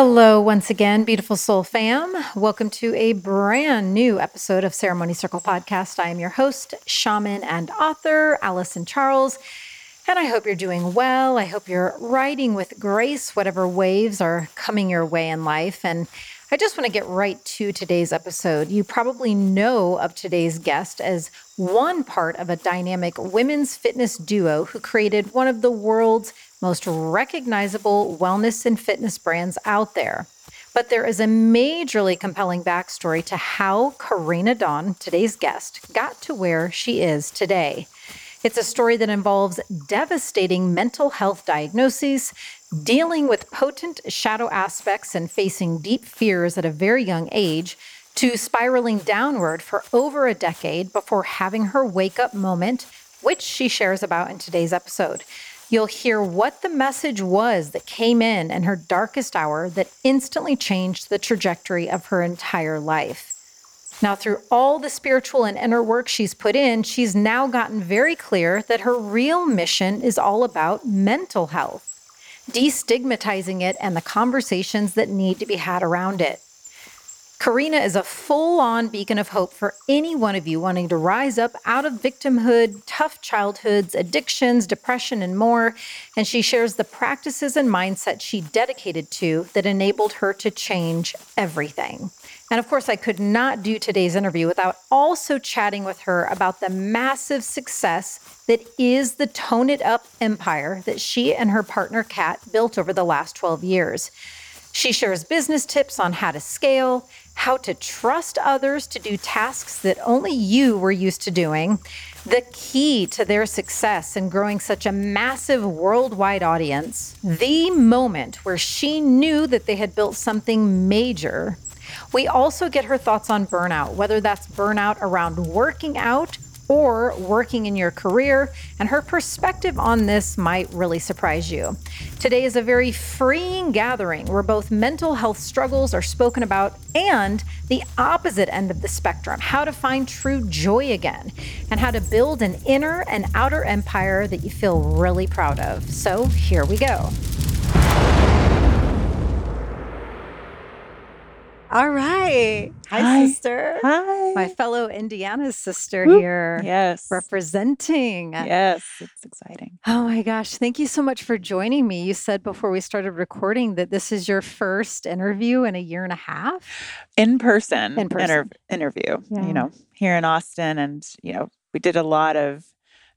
Hello, once again, beautiful soul fam. Welcome to a brand new episode of Ceremony Circle Podcast. I am your host, shaman, and author, Allison Charles. And I hope you're doing well. I hope you're riding with grace, whatever waves are coming your way in life. And I just want to get right to today's episode. You probably know of today's guest as one part of a dynamic women's fitness duo who created one of the world's most recognizable wellness and fitness brands out there. But there is a majorly compelling backstory to how Karina Dawn, today's guest, got to where she is today. It's a story that involves devastating mental health diagnoses, dealing with potent shadow aspects, and facing deep fears at a very young age, to spiraling downward for over a decade before having her wake up moment, which she shares about in today's episode. You'll hear what the message was that came in in her darkest hour that instantly changed the trajectory of her entire life. Now, through all the spiritual and inner work she's put in, she's now gotten very clear that her real mission is all about mental health, destigmatizing it and the conversations that need to be had around it. Karina is a full on beacon of hope for any one of you wanting to rise up out of victimhood, tough childhoods, addictions, depression, and more. And she shares the practices and mindset she dedicated to that enabled her to change everything. And of course, I could not do today's interview without also chatting with her about the massive success that is the Tone It Up empire that she and her partner, Kat, built over the last 12 years. She shares business tips on how to scale, how to trust others to do tasks that only you were used to doing, the key to their success in growing such a massive worldwide audience, the moment where she knew that they had built something major. We also get her thoughts on burnout, whether that's burnout around working out or working in your career, and her perspective on this might really surprise you. Today is a very freeing gathering where both mental health struggles are spoken about and the opposite end of the spectrum how to find true joy again, and how to build an inner and outer empire that you feel really proud of. So here we go. All right. Hi, Hi. sister. Hi. My fellow Indiana sister here. Yes. Representing. Yes. It's exciting. Oh my gosh. Thank you so much for joining me. You said before we started recording that this is your first interview in a year and a half. In person, In person. interview, Yeah. you know, here in Austin. And, you know, we did a lot of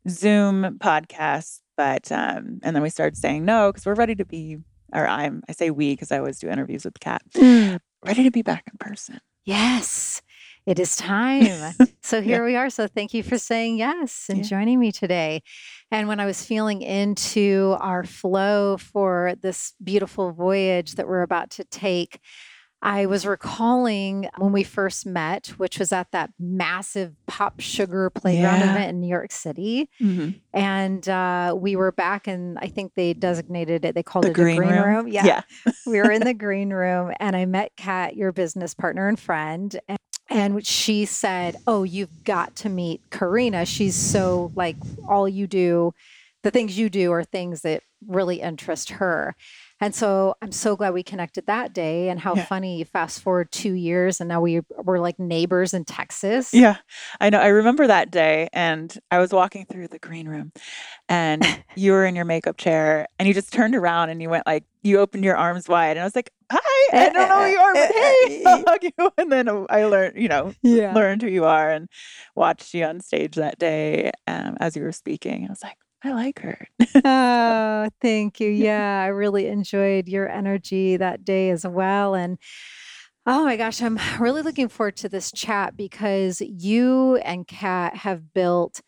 Zoom podcasts, but, um, and then we started saying no because we're ready to be, or I'm, I say we because I always do interviews with Kat, ready to be back in person. Yes, it is time. So here we are. So thank you for saying yes and Yeah. joining me today. And when I was feeling into our flow for this beautiful voyage that we're about to take, I was recalling when we first met, which was at that massive pop sugar playground Yeah. event in New York City. Mhm. And uh, we were back in, I think they designated it, they called The it green a green room. room. Yeah. Yeah. we were in the green room and I met Kat, your business partner and friend. And, and she said, Oh, you've got to meet Karina. She's so like all you do, the things you do are things that really interest her. And so I'm so glad we connected that day. And how Yeah. funny, fast forward two years and now we, we're like neighbors in Texas. Yeah, I know. I remember that day, and I was walking through the green room, and you were in your makeup chair, and you just turned around and you went like, you opened your arms wide, and I was like, "Hi, eh, I eh, don't know who eh, you are, but hey, I'll hug you." And then I learned, you know, Yeah. learned who you are, and watched you on stage that day um, as you were speaking. I was like, I like her. oh, thank you. Yeah, I really enjoyed your energy that day as well. And oh my gosh, I'm really looking forward to this chat because you and Kat have built,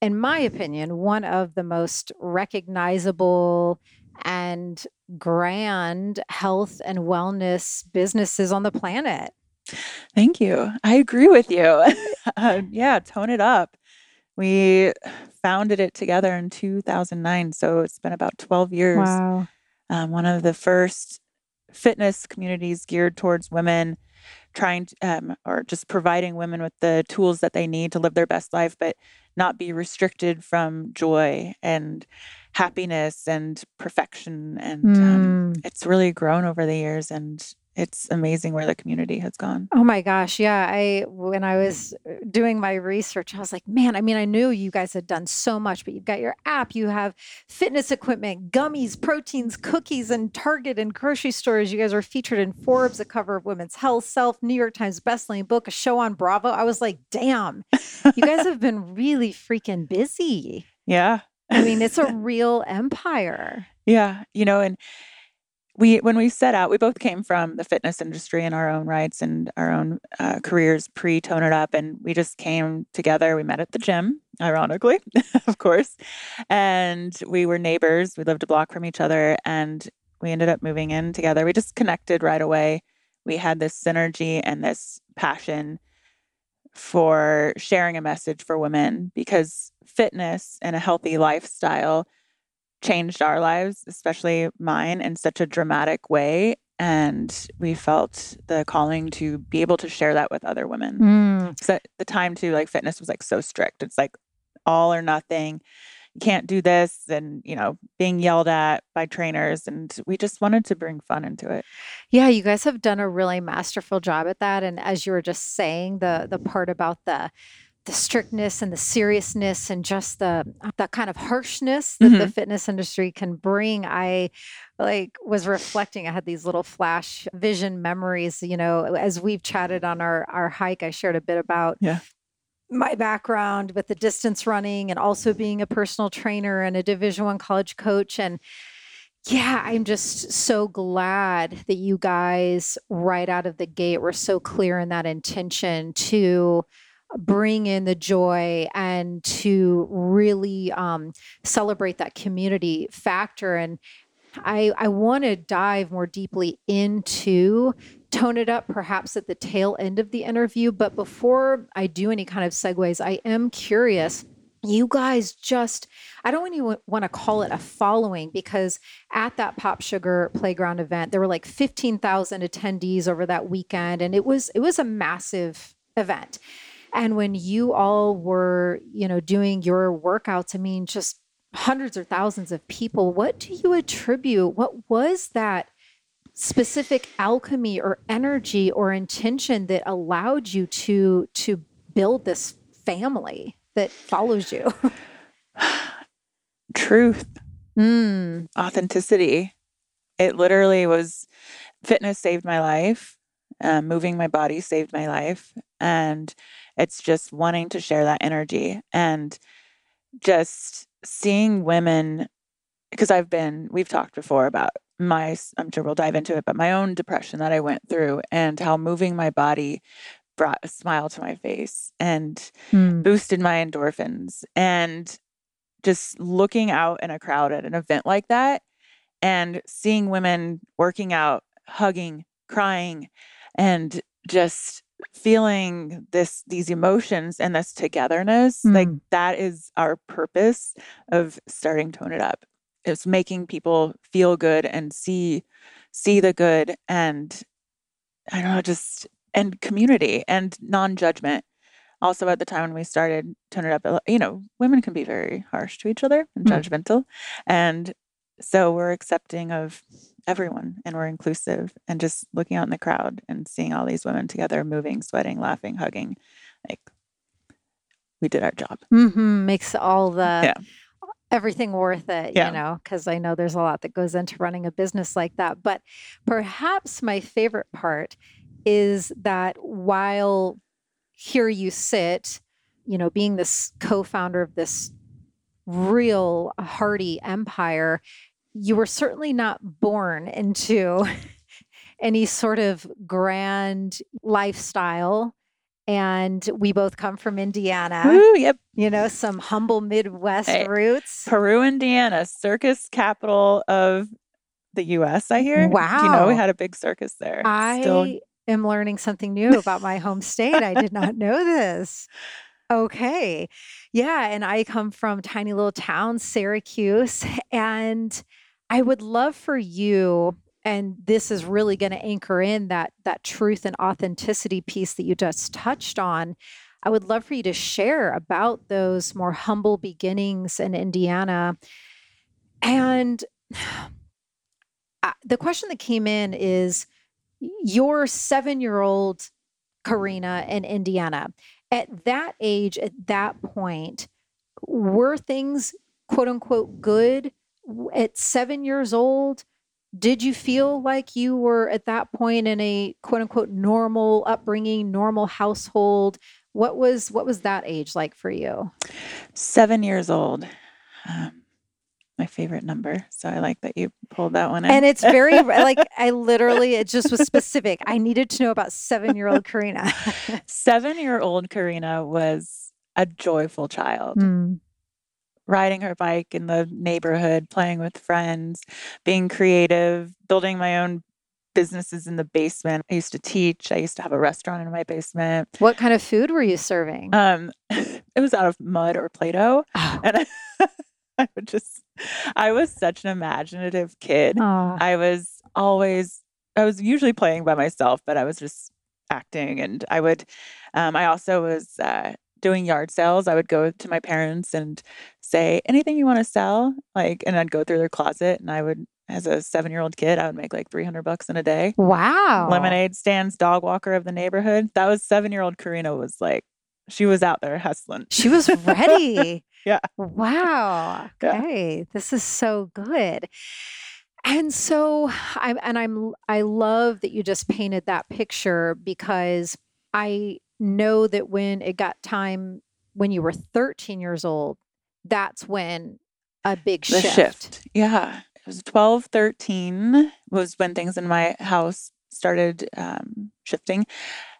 in my opinion, one of the most recognizable and grand health and wellness businesses on the planet. Thank you. I agree with you. uh, yeah, tone it up. We founded it together in 2009, so it's been about 12 years. Wow. um, one of the first fitness communities geared towards women trying to, um, or just providing women with the tools that they need to live their best life but not be restricted from joy and happiness and perfection. And Mm. um, it's really grown over the years. And it's amazing where the community has gone. Oh my gosh. Yeah. I, when I was uh, doing my research, I was like, man, I mean, I knew you guys had done so much, but you've got your app, you have fitness equipment, gummies, proteins, cookies, and Target and grocery stores. You guys are featured in Forbes, a cover of Women's Health, Self, New York Times bestselling book, a show on Bravo. I was like, damn, you guys have been really freaking busy. Yeah. I mean, it's a real empire. Yeah. You know, and we when we set out we both came from the fitness industry in our own rights and our own uh, careers pre tone it up and we just came together. We met at the gym ironically of course and we were neighbors. We lived a block from each other and we ended up moving in together. We just connected right away. We had this synergy and this passion for sharing a message for women because fitness and a healthy lifestyle changed our lives, especially mine, in such a dramatic way. And we felt the calling to be able to share that with other women. Mm. So the time to like fitness was like so strict. It's like all or nothing. You can't do this, and you know, being yelled at by trainers. And we just wanted to bring fun into it. Yeah, you guys have done a really masterful job at that. And as you were just saying, the the part about the the strictness and the seriousness and just the that kind of harshness that the Mhm. fitness industry can bring i like was reflecting i had these little flash vision memories you know as we've chatted on our our hike i shared a bit about Yeah. my background with the distance running and also being a personal trainer and a division one college coach and yeah, I'm just so glad that you guys, right out of the gate, were so clear in that intention to bring in the joy and to really um, celebrate that community factor. And I, I want to dive more deeply into tone it up perhaps at the tail end of the interview. But before I do any kind of segues, I am curious. You guys just, I don't even want to call it a following because at that Pop Sugar Playground event, there were like 15,000 attendees over that weekend. And it was, it was a massive event. And when you all were, you know, doing your workouts, I mean, just hundreds or thousands of people, what do you attribute? What was that specific alchemy or energy or intention that allowed you to to build this family that follows you? Truth, mm, authenticity. It literally was fitness saved my life. Um, moving my body saved my life. And it's just wanting to share that energy and just seeing women because I've been, we've talked before about my, I'm sure we'll dive into it, but my own depression that I went through and how moving my body brought a smile to my face and mm, boosted my endorphins. And just looking out in a crowd at an event like that and seeing women working out, hugging, crying, and just feeling this these emotions and this togetherness like Mm. that is our purpose of starting tone it up it's making people feel good and see see the good and i don't know just and community and non-judgment also at the time when we started tone it up you know women can be very harsh to each other and Mm. judgmental and so we're accepting of everyone and we're inclusive and just looking out in the crowd and seeing all these women together moving sweating laughing hugging like we did our job hmm makes all the Yeah. everything worth it, Yeah. you know, because I know there's a lot that goes into running a business like that. But perhaps my favorite part is that while here you sit, you know, being this co-founder of this real hearty empire, you were certainly not born into any sort of grand lifestyle. And we both come from Indiana Woo, yep you know, some humble Midwest Hey, roots. peru indiana circus capital of the us i hear do you know we had a big circus there I still am learning something new about my home state. I did not know this. Okay. Yeah. And I come from tiny little town, Syracuse. And I would love for you, and this is really going to anchor in that that truth and authenticity piece that you just touched on. I would love for you to share about those more humble beginnings in Indiana And the question that came in is your seven year old Karina in Indiana, at that age, at that point, were things quote unquote good at seven years old? Did you feel like you were at that point in a quote unquote normal upbringing, normal household? What was what was that age like for you? Seven years old. Um, my favorite number. So I like that you pulled that one in. And it's very like I literally it just was specific. I needed to know about 7-year-old Karina. 7-year-old Karina was a joyful child. Mm. Riding her bike in the neighborhood, playing with friends, being creative, building my own businesses in the basement. I used to teach. I used to have a restaurant in my basement. What kind of food were you serving? Um, it was out of mud or Play-Doh. Oh. And I, I would just I was such an imaginative kid. Aww. I was always I was usually playing by myself, but I was just acting and I would um, I also was uh, doing yard sales. I would go to my parents and say, anything you want to sell? Like, and I'd go through their closet and I would, as a seven year old kid, I would make like 300 bucks in a day. Wow. Lemonade stands, dog walker of the neighborhood. That was seven year old Karina was like, she was out there hustling. She was ready. yeah. Wow. Okay. Yeah. This is so good. And so I'm and I'm I love that you just painted that picture because I know that when it got time when you were 13 years old, that's when a big shift. shift. Yeah. It was 12, 13 was when things in my house started um, shifting.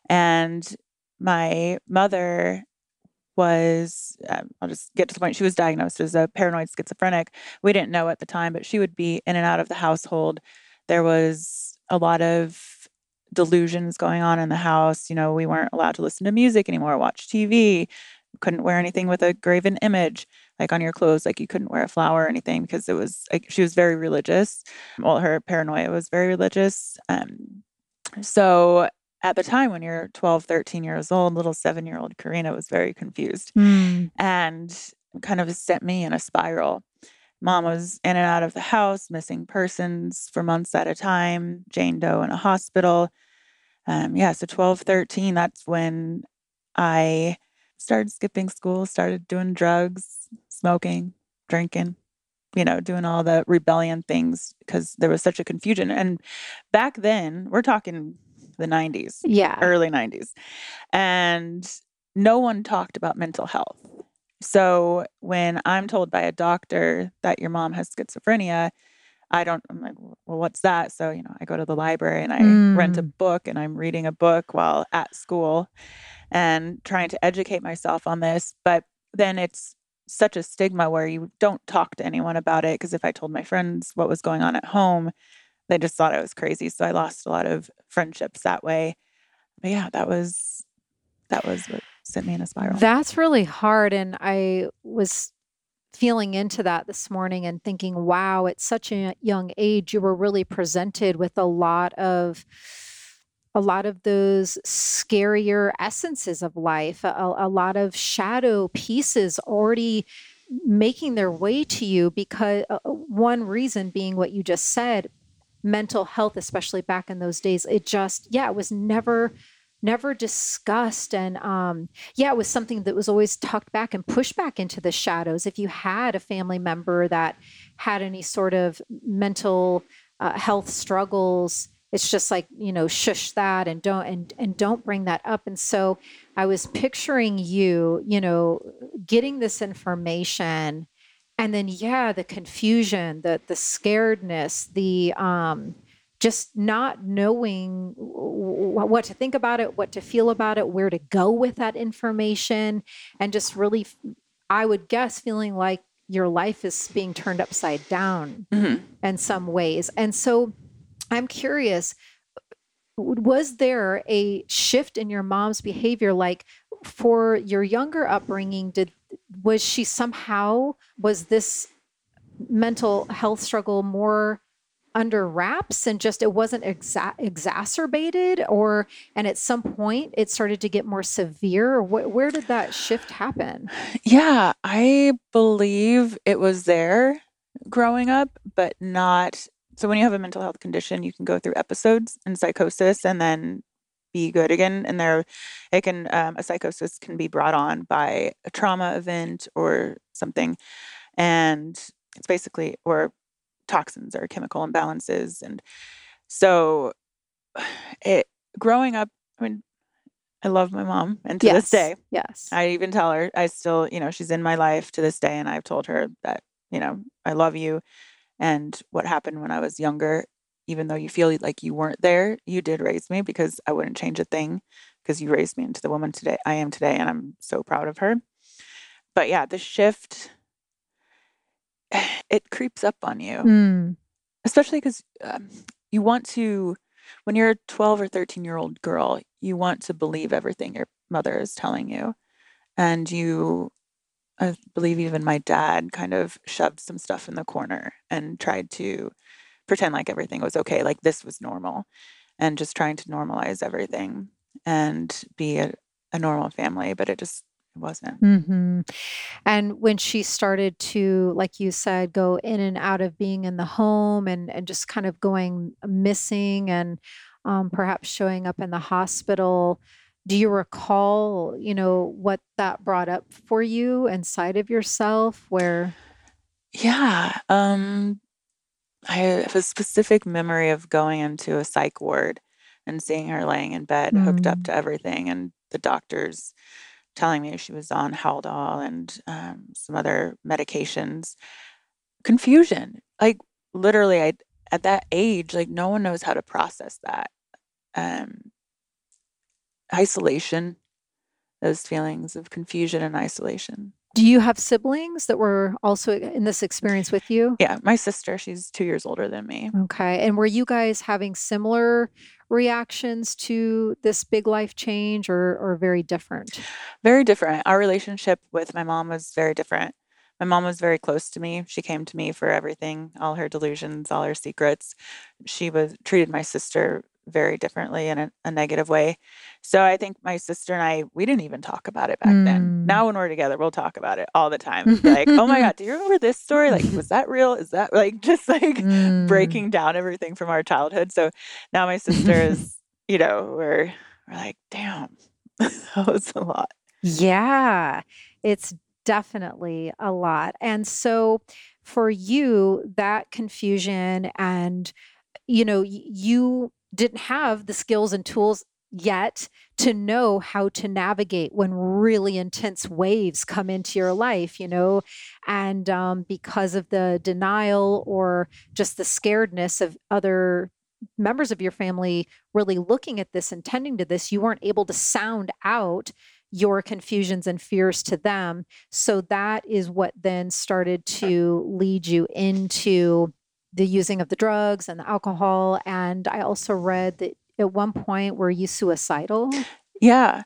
And my mother was um, I'll just get to the point she was diagnosed as a paranoid schizophrenic. We didn't know at the time, but she would be in and out of the household. There was a lot of delusions going on in the house. You know, we weren't allowed to listen to music anymore, watch TV, couldn't wear anything with a graven image like on your clothes like you couldn't wear a flower or anything because it was like she was very religious well her paranoia was very religious um, so at the time when you're 12, 13 years old, little seven year old Karina was very confused mm. and kind of sent me in a spiral. Mom was in and out of the house, missing persons for months at a time, Jane Doe in a hospital. Um, yeah, so 12, 13, that's when I started skipping school, started doing drugs, smoking, drinking, you know, doing all the rebellion things because there was such a confusion. And back then, we're talking the 90s. Yeah. Early 90s. And no one talked about mental health. So when I'm told by a doctor that your mom has schizophrenia, I don't, I'm like, well, what's that? So, you know, I go to the library and I mm. rent a mm. book and I'm reading a book while at school and trying to educate myself on this. But then it's such a stigma where you don't talk to anyone about it. Because if I told my friends what was going on at home, they just thought I was crazy. So I lost a lot of friendships that way. But yeah, that was that was what sent me in a spiral. That's really hard. And I was feeling into that this morning and thinking, wow, at such a young age, you were really presented with a lot of a lot of those scarier essences of life, a, a lot of shadow pieces already making their way to you because uh, one reason being what you just said mental health, especially back in those days, it just, yeah, it was never never discussed and um yeah it was something that was always tucked back and pushed back into the shadows. If you had a family member that had any sort of mental uh, health struggles it's just like you know shush that and don't and and don't bring that up. And so i was picturing you you know getting this information and then yeah the confusion the the scaredness the um just not knowing what to think about it what to feel about it where to go with that information and just really i would guess feeling like your life is being turned upside down mm-hmm. in some ways and so i'm curious was there a shift in your mom's behavior like for your younger upbringing did was she somehow was this mental health struggle more under wraps and just it wasn't exa- exacerbated or and at some point it started to get more severe wh- where did that shift happen yeah i believe it was there growing up, but not. So when you have a mental health condition, you can go through episodes and psychosis and then be good again. And there, it can um, a psychosis can be brought on by a trauma event or something, and it's basically or toxins or chemical imbalances, and so it growing up. I mean, I love my mom, and to this day, yes, I even tell her I still, you know, she's in my life to this day, and I've told her that you know I love you, and what happened when I was younger even though you feel like you weren't there, you did raise me because I wouldn't change a thing because you raised me into the woman today I am today and I'm so proud of her. But yeah, the shift it creeps up on you. Mm. Especially cuz um, you want to when you're a 12 or 13 year old girl, you want to believe everything your mother is telling you. And you I believe even my dad kind of shoved some stuff in the corner and tried to pretend like everything was okay, like this was normal, and just trying to normalize everything and be a, a normal family, but it just wasn't. hmm And when she started to, like you said, go in and out of being in the home and, and just kind of going missing and um, perhaps showing up in the hospital, do you recall, you know, what that brought up for you inside of yourself? Where, Yeah. Um, I have a specific memory of going into a psych ward and seeing her laying in bed, hooked up mm, to everything, and the doctors telling me she was on Haldol and um, some other medications. Confusion, like literally, I at that age, like no one knows how to process that. Um, isolation, those feelings of confusion and isolation. do you have siblings that were also in this experience with you? Yeah, my sister, she's two years older than me. Okay. And were you guys having similar reactions to this big life change or or very different? Very different. Our relationship with my mom was very different. My mom was very close to me. She came to me for everything, all her delusions, all her secrets. She was treated my sister very differently in a, a negative way. So I think my sister and I, we didn't even talk about it back then. Mm. Now when we're together, we'll talk about it all the time. Like, oh my God, do you remember this story? Like, was that real? Is that like just like Mm. breaking down everything from our childhood? So now my sister is, you know, we're we're like, damn, that was a lot. Yeah, it's definitely a lot. And so for you, that confusion and, you know, you didn't have the skills and tools yet to know how to navigate when really intense waves come into your life, you know, and um, because of the denial or just the scaredness of other members of your family really looking at this and tending to this, you weren't able to sound out your confusions and fears to them. So that is what then started to lead you into the using of the drugs and the alcohol. And I also read that at one point were you suicidal? Yeah,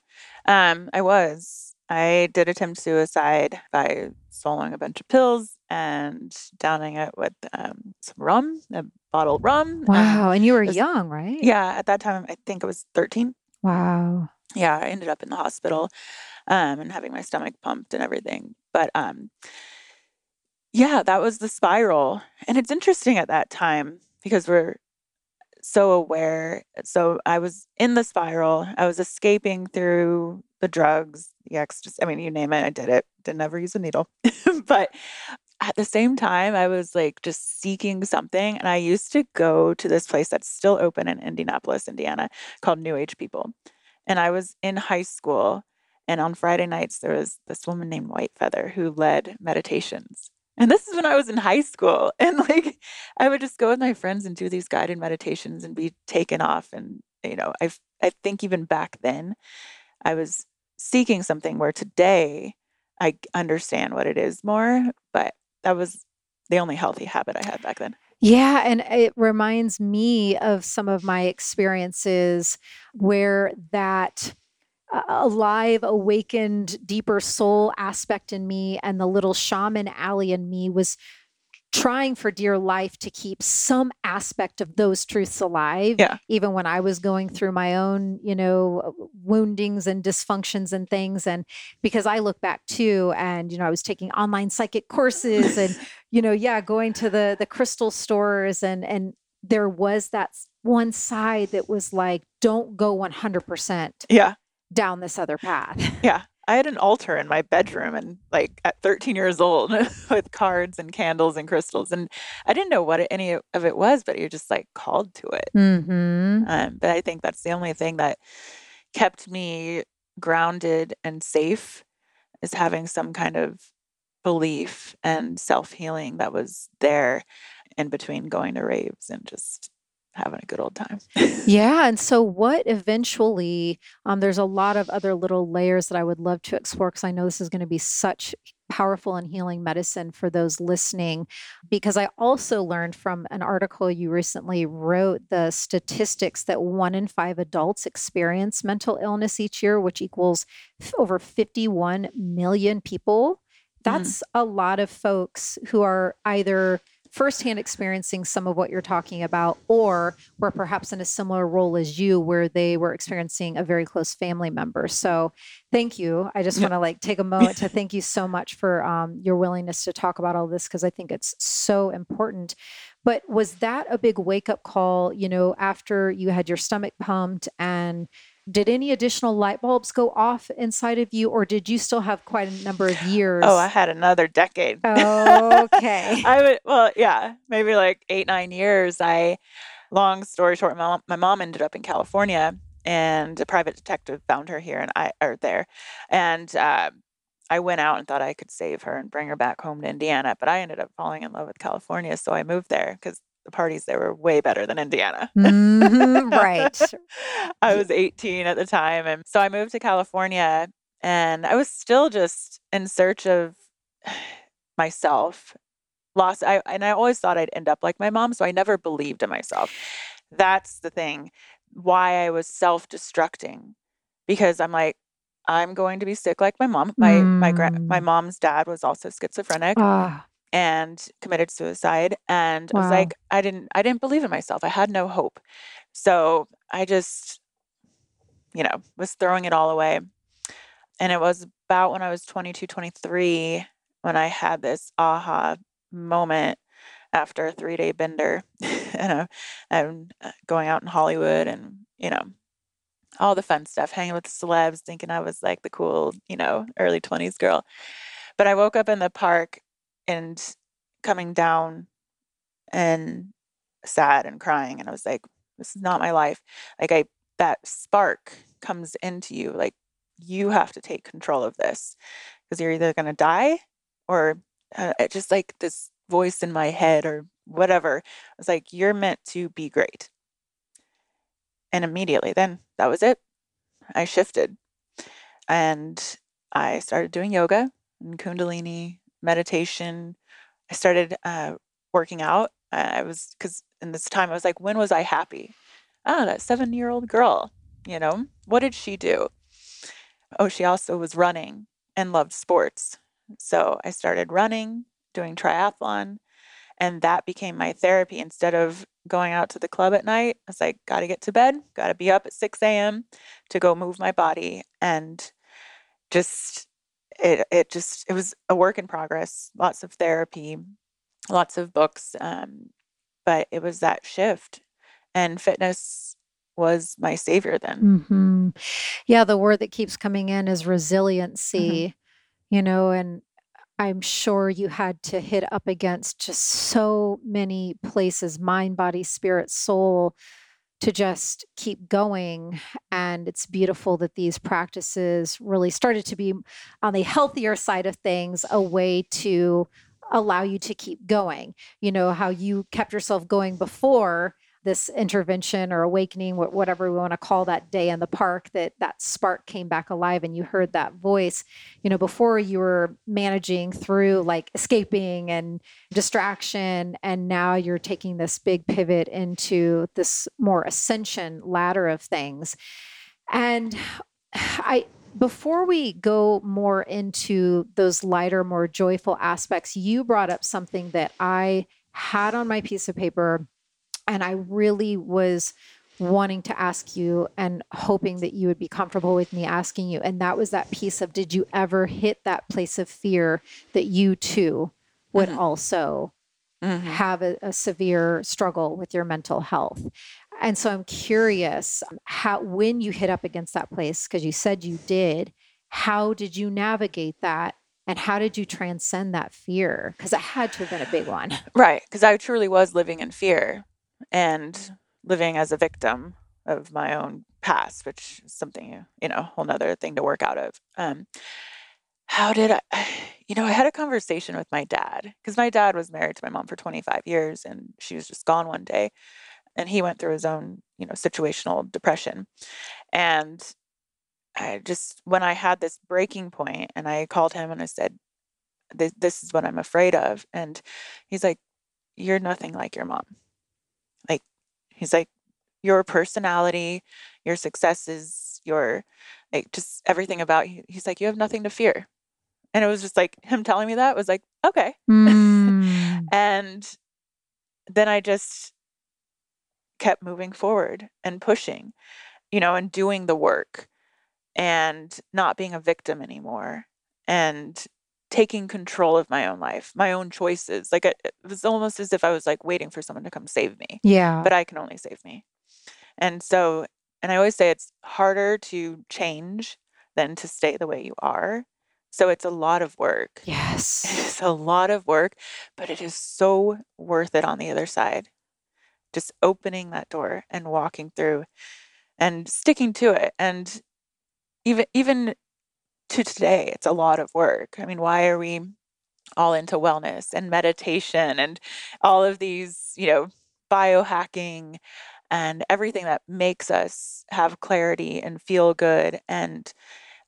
um, I was. I did attempt suicide by swallowing a bunch of pills and downing it with um, some rum, a bottle of rum. Um, Wow. And you were was- young, right? yeah, at that time, I think I was 13. Wow. Yeah, I ended up in the hospital um, and having my stomach pumped and everything. But um, yeah, that was the spiral. And it's interesting at that time because we're so aware. So I was in the spiral. I was escaping through the drugs, the ecstasy. I mean, you name it, I did it. Didn't ever use a needle. but at the same time, I was like just seeking something. And I used to go to this place that's still open in Indianapolis, Indiana, called New Age People. And I was in high school. And on Friday nights, there was this woman named White Feather who led meditations. And this is when I was in high school. And like, I would just go with my friends and do these guided meditations and be taken off. And, you know, I, I think even back then, I was seeking something where today I understand what it is more. But that was the only healthy habit I had back then. Yeah, and it reminds me of some of my experiences where that alive, awakened, deeper soul aspect in me and the little shaman alley in me was trying for dear life to keep some aspect of those truths alive Yeah. even when i was going through my own you know woundings and dysfunctions and things and because i look back too and you know i was taking online psychic courses and you know yeah going to the the crystal stores and and there was that one side that was like don't go 100% Yeah. Down this other path Yeah. I had an altar in my bedroom and like at 13 years old with cards and candles and crystals. And I didn't know what any of it was, but you're just like called to it. mm-hmm. Um, but I think that's the only thing that kept me grounded and safe is having some kind of belief and self healing that was there in between going to raves and just having a good old time. Yeah. And so, what eventually, um, there's a lot of other little layers that I would love to explore because I know this is going to be such powerful and healing medicine for those listening. Because I also learned from an article you recently wrote the statistics that one in five adults experience mental illness each year, which equals over 51 million people. That's a lot of folks who are either firsthand experiencing some of what you're talking about, or were perhaps in a similar role as you, where they were experiencing a very close family member. So, thank you. I just Yeah. want to like take a moment to thank you so much for um, your willingness to talk about all this because I think it's so important. But was that a big wake up call? You know, after you had your stomach pumped and did any additional light bulbs go off inside of you, or did you still have quite a number of years? Oh, I had another decade. okay. I would, well, yeah, maybe like eight, nine years. I, long story short, my mom, my mom ended up in California and a private detective found her here and I, or there. And, uh, I went out and thought I could save her and bring her back home to Indiana, but I ended up falling in love with California. So I moved there because the parties there were way better than Indiana. Mhm, right. I was 18 at the time. And so I moved to California and I was still just in search of myself. Lost I and I always thought I'd end up like my mom, so I never believed in myself. That's the thing why I was self-destructing because I'm like I'm going to be sick like my mom. My my gra- my Mm. mom's dad was also schizophrenic Ah, and committed suicide and I was like I didn't I didn't believe in myself. I had no hope. So I just you know, was throwing it all away. And it was about when I was 22, 23 when I had this aha moment after a three day bender and and uh, going out in Hollywood and, you know, all the fun stuff, hanging with the celebs, thinking I was like the cool, you know, early 20s girl. But I woke up in the park and coming down and sad and crying. And I was like, this is not my life. Like, I, that spark comes into you. Like, you have to take control of this because you're either going to die or uh, just like this voice in my head or whatever. I was like, you're meant to be great. And immediately then that was it. I shifted and I started doing yoga and Kundalini meditation. I started uh, working out. I was, because in this time I was like, when was I happy? Oh, that seven year old girl, you know, what did she do? Oh, she also was running and loved sports. So I started running, doing triathlon, and that became my therapy. Instead of going out to the club at night, I was like, got to get to bed, got to be up at 6 a.m. to go move my body. And just, it, it just, it was a work in progress, lots of therapy, lots of books. Um, but it was that shift. And fitness was my savior then. hmm Yeah, the word that keeps coming in is Mm-hmm. resiliency, you know, and I'm sure you had to hit up against just so many places mind, body, spirit, soul to just keep going. And it's beautiful that these practices really started to be on the healthier side of things, a way to allow you to keep going. You know, how you kept yourself going before this intervention or awakening wh- whatever we want to call that day in the park that that spark came back alive and you heard that voice. You know before you were managing through like escaping and distraction and now you're taking this big pivot into this more ascension ladder of things. And i Before we go more into those lighter, more joyful aspects, you brought up something that I had on my piece of paper and I really was wanting to ask you and hoping that you would be comfortable with me asking you. And that was that piece of did you ever hit that place of fear that you too would mm-hmm. also mm-hmm. have a, a severe struggle with your mental health? And so I'm curious how when you hit up against that place, because you said you did, how did you navigate that? And how did you transcend that fear? Because it had to have been a big one. Right. Because I truly was living in fear and living as a victim of my own past, which is something, you know, a whole nother thing to work out of. Um, how did I, you know, I had a conversation with my dad because my dad was married to my mom for 25 years and she was just gone one day and he went through his own, you know, situational depression. And I just, when I had this breaking point and I called him and I said, this, this is what I'm afraid of. And he's like, You're nothing like your mom. He's like, Your personality, your successes, your, like, just everything about you. He's like, You have nothing to fear. And it was just like him telling me that was like, Okay. Mm. and then I just, kept moving forward and pushing, you know, and doing the work and not being a victim anymore and taking control of my own life, my own choices. Like it, it was almost as if I was like waiting for someone to come save me. Yeah. But I can only save me. And so, and I always say it's harder to change than to stay the way you are. So it's a lot of work. Yes. It's a lot of work, but it is so worth it on the other side just opening that door and walking through and sticking to it and even even to today it's a lot of work. I mean why are we all into wellness and meditation and all of these you know biohacking and everything that makes us have clarity and feel good and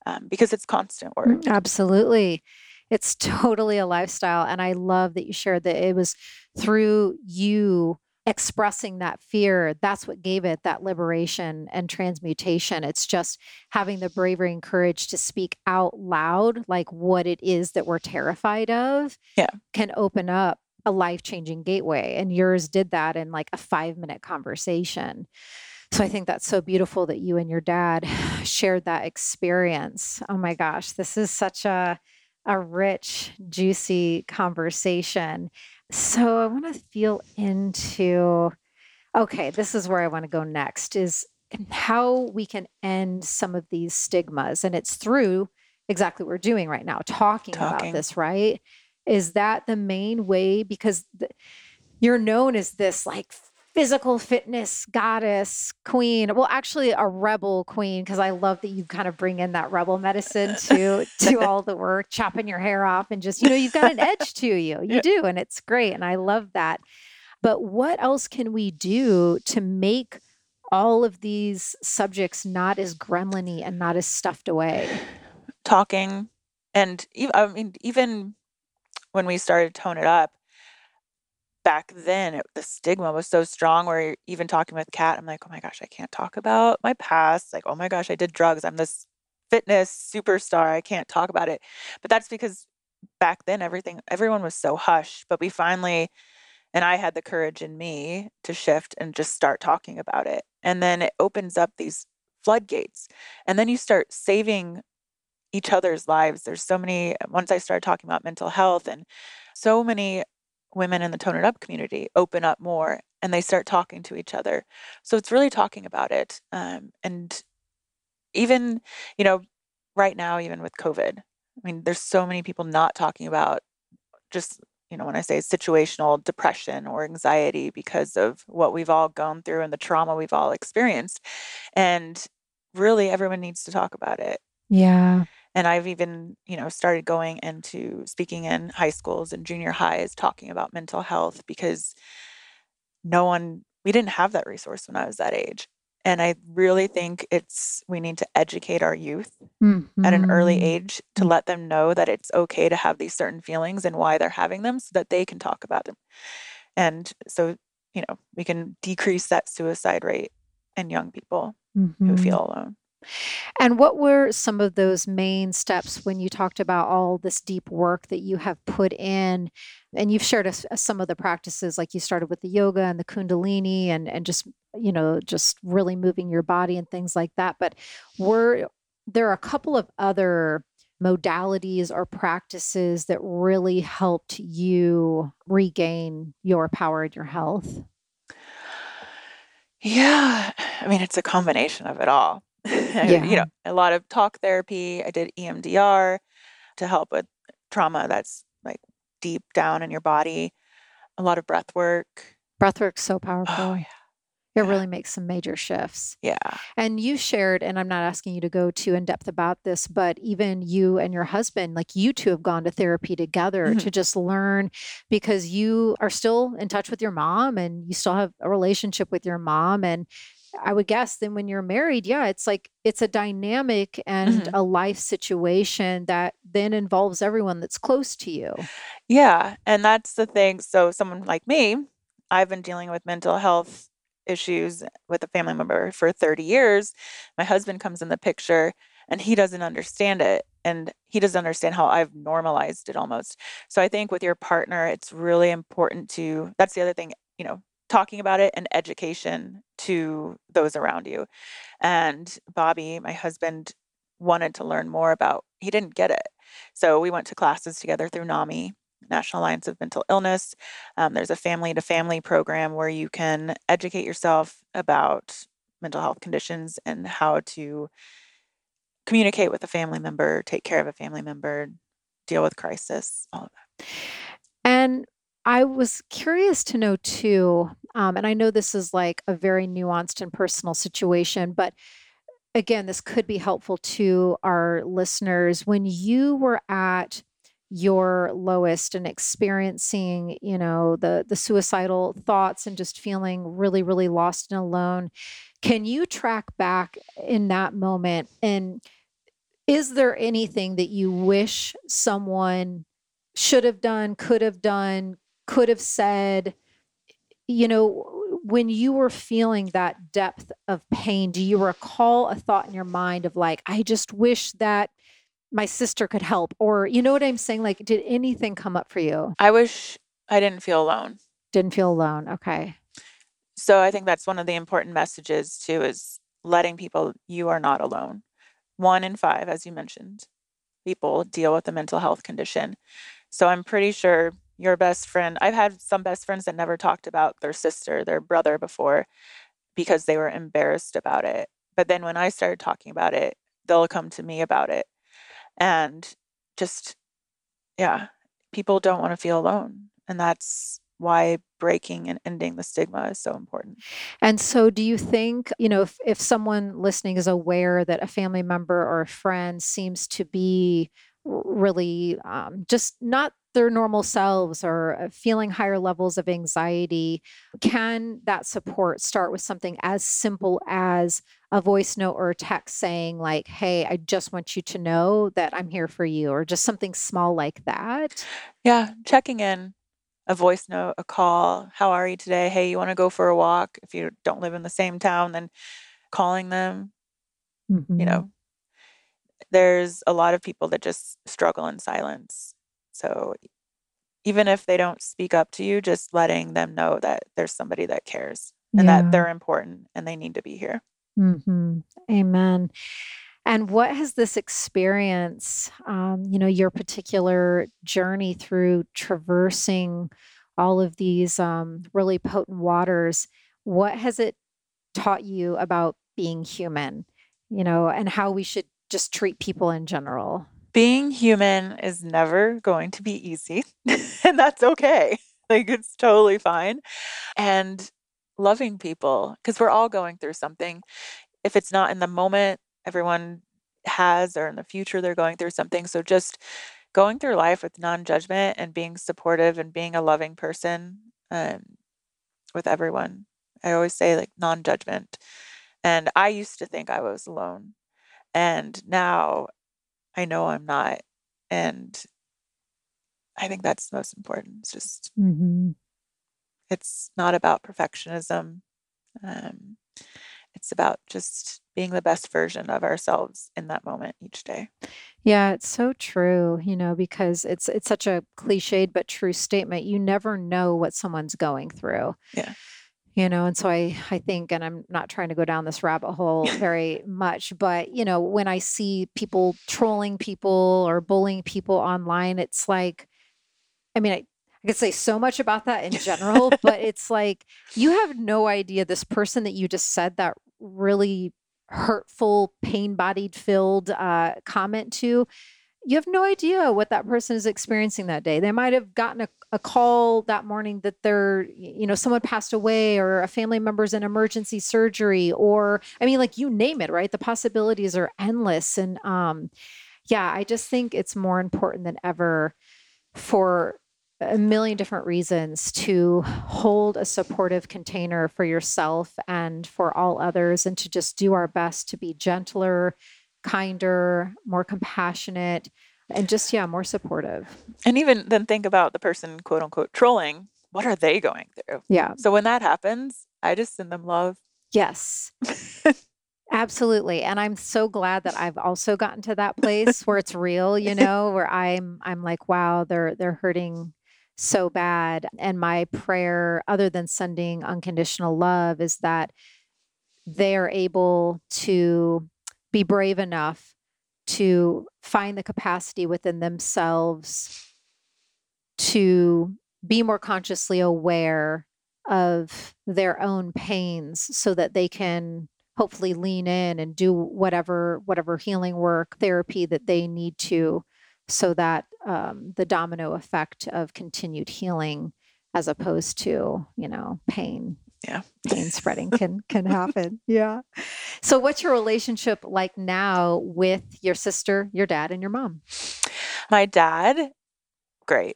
um, because it's constant work. mm, absolutely. It's totally a lifestyle and i love that you shared that it was through you expressing that fear that's what gave it that liberation and transmutation it's just having the bravery and courage to speak out loud like what it is that we're terrified of yeah can open up a life-changing gateway and yours did that in like a 5 minute conversation so I think that's so beautiful that you and your dad shared that experience. Oh my gosh, this is such a a rich, juicy conversation. So I want to feel into okay, this is where I want to go next is how we can end some of these stigmas and it's through exactly what we're doing right now talking, talking. about this, right? Is that the main way because the, you're known as this like physical fitness goddess queen well actually a rebel queen because i love that you kind of bring in that rebel medicine to to all the work chopping your hair off and just you know you've got an edge to you. You yeah. do and it's great and i love that. But what else can we do to make all of these subjects not as gremlin and not as stuffed away? Talking and i mean even when we started tone it up back then it, the stigma was so strong where even talking with Kat, I'm like, oh my gosh, I can't talk about my past. Like, oh my gosh, I did drugs. I'm this fitness superstar. I can't talk about it. But that's because back then everything everyone was so hush. But we finally and I had the courage in me to shift and just start talking about it. And then it opens up these floodgates. And then you start saving each other's lives. There's so many once I started talking about mental health and so many women in the tone it up community open up more and they start talking to each other. So it's really talking about it um, and even you know right now even with covid i mean there's so many people not talking about just you know when i say situational depression or anxiety because of what we've all gone through and the trauma we've all experienced and really everyone needs to talk about it. Yeah and I've even, you know, started going into speaking in high schools and junior highs talking about mental health because no one we didn't have that resource when I was that age. And I really think it's we need to educate our youth mm-hmm. at an early mm-hmm. age to let them know that it's okay to have these certain feelings and why they're having them so that they can talk about them. And so, you know, we can decrease that suicide rate in young people mm-hmm. who feel alone. And what were some of those main steps when you talked about all this deep work that you have put in? And you've shared us uh, some of the practices, like you started with the yoga and the Kundalini and, and just, you know, just really moving your body and things like that. But were there are a couple of other modalities or practices that really helped you regain your power and your health? Yeah. I mean, it's a combination of it all. Yeah. you know, a lot of talk therapy. I did EMDR to help with trauma that's like deep down in your body. A lot of breath work. Breath work's so Oh, powerful. yeah. It Yeah. really makes some major shifts. Yeah. And you shared, and I'm not asking you to go too in depth about this, but even you and your husband, like you two have gone to therapy together Mhm. to just learn because you are still in touch with your mom and you still have a relationship with your mom. And I would guess then when you're married, yeah, it's like it's a dynamic and Mhm. a life situation that then involves everyone that's close to you. Yeah. And that's the thing. So, someone like me, I've been dealing with mental health issues with a family member for 30 years. My husband comes in the picture and he doesn't understand it. And he doesn't understand how I've normalized it almost. So, I think with your partner, it's really important to, that's the other thing, you know, talking about it and education to those around you. And Bobby, my husband, wanted to learn more about, he didn't get it. So, we went to classes together through NAMI, National Alliance of Mental Illness. Um, there's a family to family program where you can educate yourself about mental health conditions and how to communicate with a family member, take care of a family member, deal with crisis, all of that. And I was curious to know too, um, and I know this is like a very nuanced and personal situation, but again, this could be helpful to our listeners. When you were at your lowest and experiencing, you know, the the suicidal thoughts and just feeling really, really lost and alone, can you track back in that moment? And is there anything that you wish someone should have done, could have done, could have said? You know, when you were feeling that depth of pain, do you recall a thought in your mind of like, I just wish that my sister could help? Or, you know what I'm saying? Like, did anything come up for you? I wish I didn't feel alone. Didn't feel alone. Okay. So I think that's one of the important messages too is letting people you are not alone. One in five, as you mentioned, people deal with a mental health condition. So I'm pretty sure your best friend, I've had some best friends that never talked about their sister, their brother before because they were embarrassed about it. But then when I started talking about it, they'll come to me about it. And just, yeah, people don't want to feel alone. And that's why breaking and ending the stigma is so important. And so, do you think, you know, if, if someone listening is aware that a family member or a friend seems to be really um, just not their normal selves or uh, feeling higher levels of anxiety, can that support start with something as simple as a voice note or a text saying, like, hey, I just want you to know that I'm here for you, or just something small like that? Yeah, checking in, a voice note, a call. How are you today? Hey, you want to go for a walk? If you don't live in the same town, then calling them, you Mhm. know, there's a lot of people that just struggle in silence. So even if they don't speak up to you, just letting them know that there's somebody that cares and that they're important and they need to be here. hmm Amen. And what has this experience, um, you know, your particular journey through traversing all of these um, really potent waters, what has it taught you about being human, you know, and how we should just treat people in general? Being human is never going to be easy, and that's okay. Like, it's totally fine. And loving people, because we're all going through something. If it's not in the moment, everyone has, or in the future, they're going through something. So, just going through life with non judgment and being supportive and being a loving person um, with everyone. I always say, like, non judgment. And I used to think I was alone. And now I know I'm not. And I think that's the most important. It's just, hmm it's not about perfectionism. Um, it's about just being the best version of ourselves in that moment each day. Yeah, it's so true, you know, because it's it's such a cliched but true statement. You never know what someone's going through. Yeah. You know, and so I I think and I'm not trying to go down this rabbit hole very much, but you know, when I see people trolling people or bullying people online, it's like I mean, I I could say so much about that in general, but it's like you have no idea this person that you just said that really hurtful, pain bodied filled uh, comment to. You have no idea what that person is experiencing that day. They might have gotten a, a call that morning that they're, you know, someone passed away or a family member's in emergency surgery, or I mean, like you name it, right? The possibilities are endless. And um, yeah, I just think it's more important than ever for a million different reasons to hold a supportive container for yourself and for all others, and to just do our best to be gentler, kinder, more compassionate, and just, yeah, more supportive. And even then, think about the person, quote unquote, trolling. What are they going through? Yeah. So when that happens, I just send them love. Yes. Absolutely. And I'm so glad that I've also gotten to that place where it's real, you know, where I'm I'm like, wow, they're they're hurting so bad. And my prayer, other than sending unconditional love, is that they are able to be brave enough to find the capacity within themselves to be more consciously aware of their own pains so that they can hopefully lean in and do whatever whatever healing work therapy that they need to so that um, the domino effect of continued healing as opposed to you know pain yeah pain spreading can can happen yeah so what's your relationship like now with your sister your dad and your mom my dad great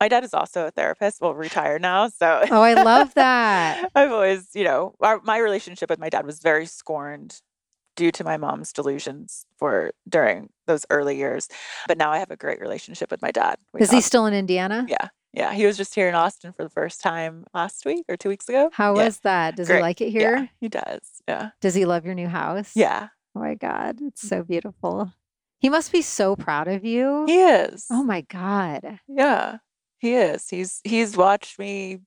my dad is also a therapist well retired now so oh i love that i've always you know our, my relationship with my dad was very scorned due to my mom's delusions for during those early years. But now I have a great relationship with my dad. We Is talk. he still in Indiana? Yeah. Yeah. He was just here in Austin for the first time last week or two weeks ago. How yeah. was that? Does great. he like it here? Yeah, he does. Yeah. Does he love your new house? Yeah. Oh my God. It's so beautiful. He must be so proud of you. He is. Oh my God. Yeah. He is. He's he's watched me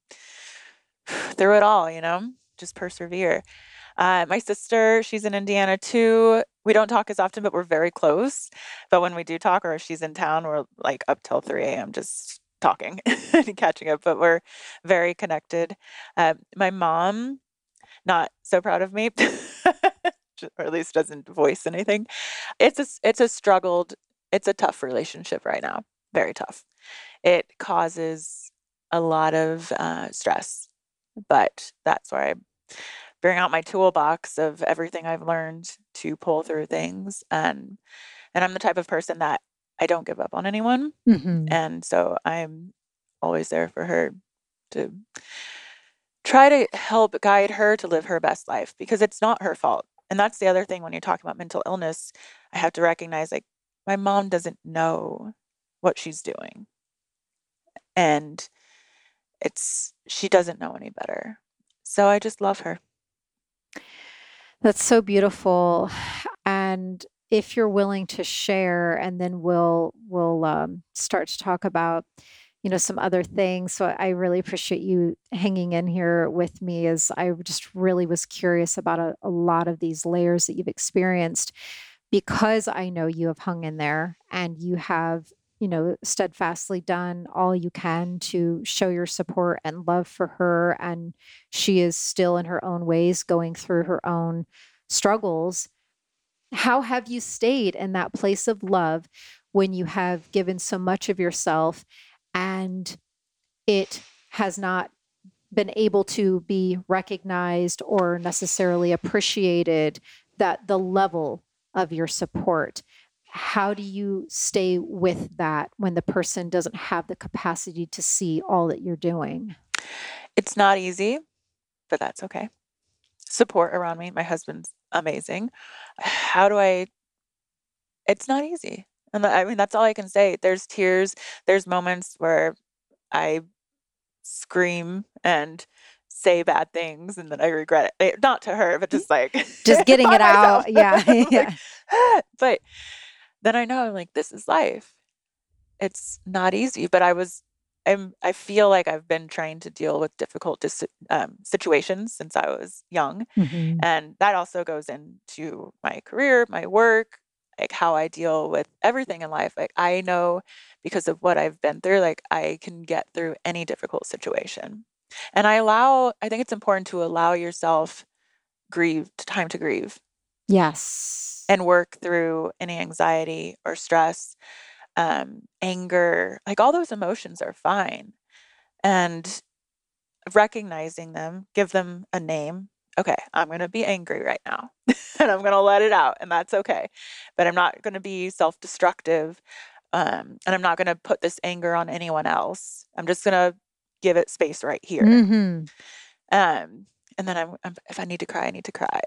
through it all, you know, just persevere. Uh, my sister, she's in Indiana too. We don't talk as often, but we're very close. But when we do talk, or if she's in town, we're like up till 3 a.m. just talking and catching up. But we're very connected. Uh, my mom, not so proud of me. or at least doesn't voice anything. It's a it's a struggled, it's a tough relationship right now. Very tough. It causes a lot of uh, stress, but that's where I bring out my toolbox of everything I've learned to pull through things. And and I'm the type of person that I don't give up on anyone. Mm-hmm. And so I'm always there for her to try to help guide her to live her best life because it's not her fault. And that's the other thing when you're talking about mental illness, I have to recognize like my mom doesn't know what she's doing. And it's she doesn't know any better. So I just love her. That's so beautiful. And if you're willing to share, and then we'll we'll um, start to talk about you know some other things so i really appreciate you hanging in here with me as i just really was curious about a, a, lot of these layers that you've experienced because i know you have hung in there and you have you know, steadfastly done all you can to show your support and love for her. And she is still in her own ways going through her own struggles. How have you stayed in that place of love when you have given so much of yourself and it has not been able to be recognized or necessarily appreciated that the level of your support how do you stay with that when the person doesn't have the capacity to see all that you're doing? It's not easy, but that's okay. Support around me. My husband's amazing. How do I? It's not easy. And I mean, that's all I can say. There's tears, there's moments where I scream and say bad things and then I regret it. Eh, not to her, but just like just getting it out. Yeah. yeah. Like, but then I know I'm like this is life. It's not easy, but I was I'm I feel like I've been trying to deal with difficult dis- um, situations since I was young, Mhm. and that also goes into my career, my work, like how I deal with everything in life. Like I know because of what I've been through, like I can get through any difficult situation. And I allow, I think it's important to allow yourself grieve, time to grieve Yes. and work through any anxiety or stress, um, anger, like all those emotions are fine. And recognizing them, give them a name. Okay, I'm going to be angry right now and I'm going to let it out, and that's okay. But I'm not going to be self destructive. Um, and I'm not going to put this anger on anyone else. I'm just going to give it space right here. Mhm. Um, and then I'm, I'm, if I need to cry, I need to cry.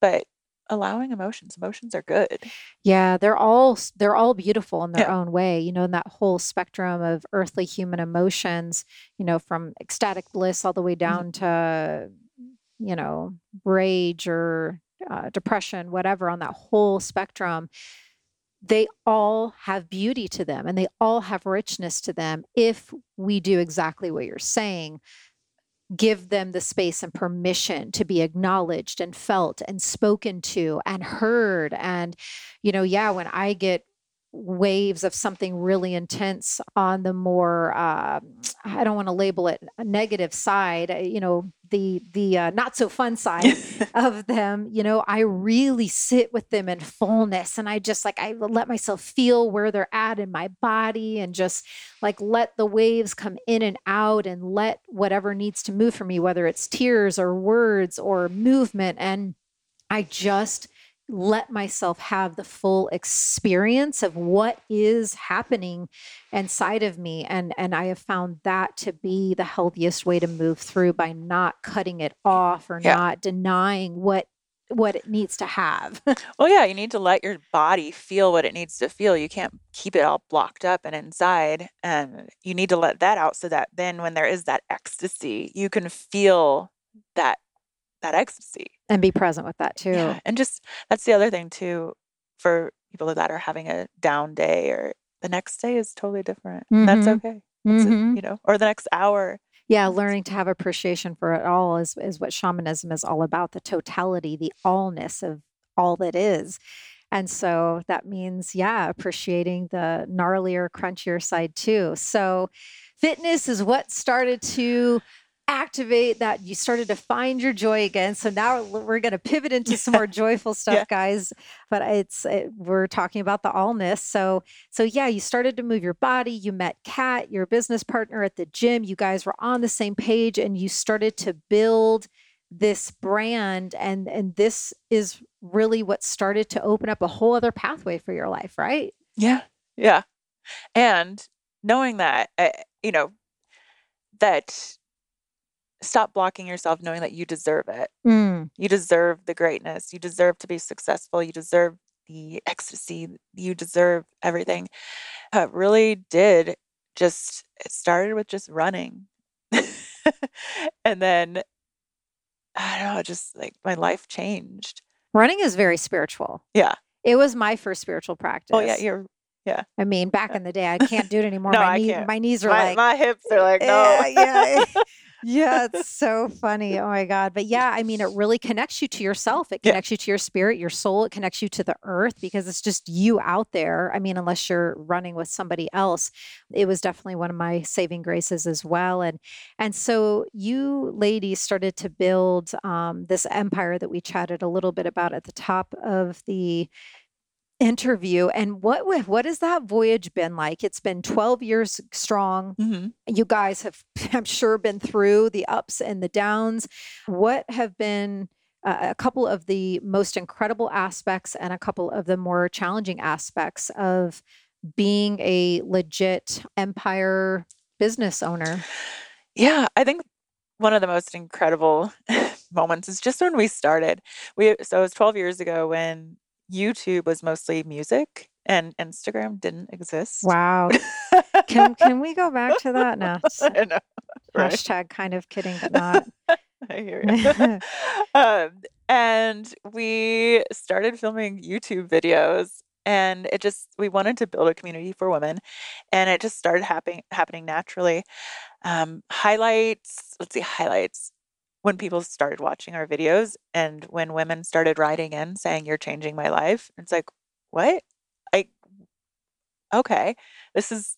But allowing emotions, emotions are good. Yeah, they're all they're all beautiful in their Yeah. own way. You know, in that whole spectrum of earthly human emotions, you know, from ecstatic bliss all the way down to, you know, rage or uh, depression, whatever, on that whole spectrum, they all have beauty to them and they all have richness to them if we do exactly what you're saying give them the space and permission to be acknowledged and felt and spoken to and heard. And you know yeah when i get waves of something really intense on the more uh, i don't want to label it a negative side uh, you know the the uh, not so fun side of them you know i really sit with them in fullness and i just like i let myself feel where they're at in my body and just like let the waves come in and out and let whatever needs to move for me whether it's tears or words or movement and i just let myself have the full experience of what is happening inside of me and and i have found that to be the healthiest way to move through by not cutting it off or Yeah. not denying what what it needs to have Well, yeah, you need to let your body feel what it needs to feel. You can't keep it all blocked up and inside. And you need to let that out so that then when there is that ecstasy, you can feel that that ecstasy. and be present with that too Yeah. And just that's the other thing too for people that are having a down day or the next day is totally different. and That's okay. Mhm. you know, or the next hour. Yeah, learning to have appreciation for it all is is what shamanism is all about, the totality, the allness of all that is. And so that means, yeah, appreciating the gnarlier, crunchier side too. So fitness is what started to activate that you started to find your joy again. So now we're going to pivot into some more joyful stuff, Yeah. guys. But it's it, we're talking about the allness. So so yeah, you started to move your body. You met Kat, your business partner at the gym. You guys were on the same page, and you started to build this brand. and And this is really what started to open up a whole other pathway for your life, right? Yeah. Yeah. And knowing that, uh, you know, that stop blocking yourself knowing that you deserve it. Mm, You deserve the greatness. You deserve to be successful. You deserve the ecstasy. You deserve everything. It really did just, it started with just running. and then, I don't know, just like my life changed. running is very spiritual. Yeah. It was my first spiritual practice. Oh, yeah. You're, I mean, back in the day, I can't do it anymore. No, my, I knee, can't. my knees are my, like, my hips are like, no. Yeah, yeah. yeah, it's so funny. Oh my God. But yeah, I mean, it really connects you to yourself. It Yeah. connects you to your spirit, your soul. It connects you to the earth because it's just you out there. I mean, unless you're running with somebody else. It was definitely one of my saving graces as well. And and so you ladies started to build um, this empire that we chatted a little bit about at the top of the interview. And what what has that voyage been like? It's been 12 years strong Mhm. you guys have i'm sure been through the ups and the downs what have been uh, a couple of the most incredible aspects and a couple of the more challenging aspects of being a legit empire business owner Yeah, I think one of the most incredible moments is just when we started. We so it was 12 years ago when YouTube was mostly music and Instagram didn't exist. wow can can we go back to that now? I know, right? hashtag kind of kidding but not I hear you. um, and we started filming YouTube videos and it just we wanted to build a community for women and it just started happening happening naturally um, highlights let's see highlights when people started watching our videos and when women started writing in saying you're changing my life it's like what i okay this is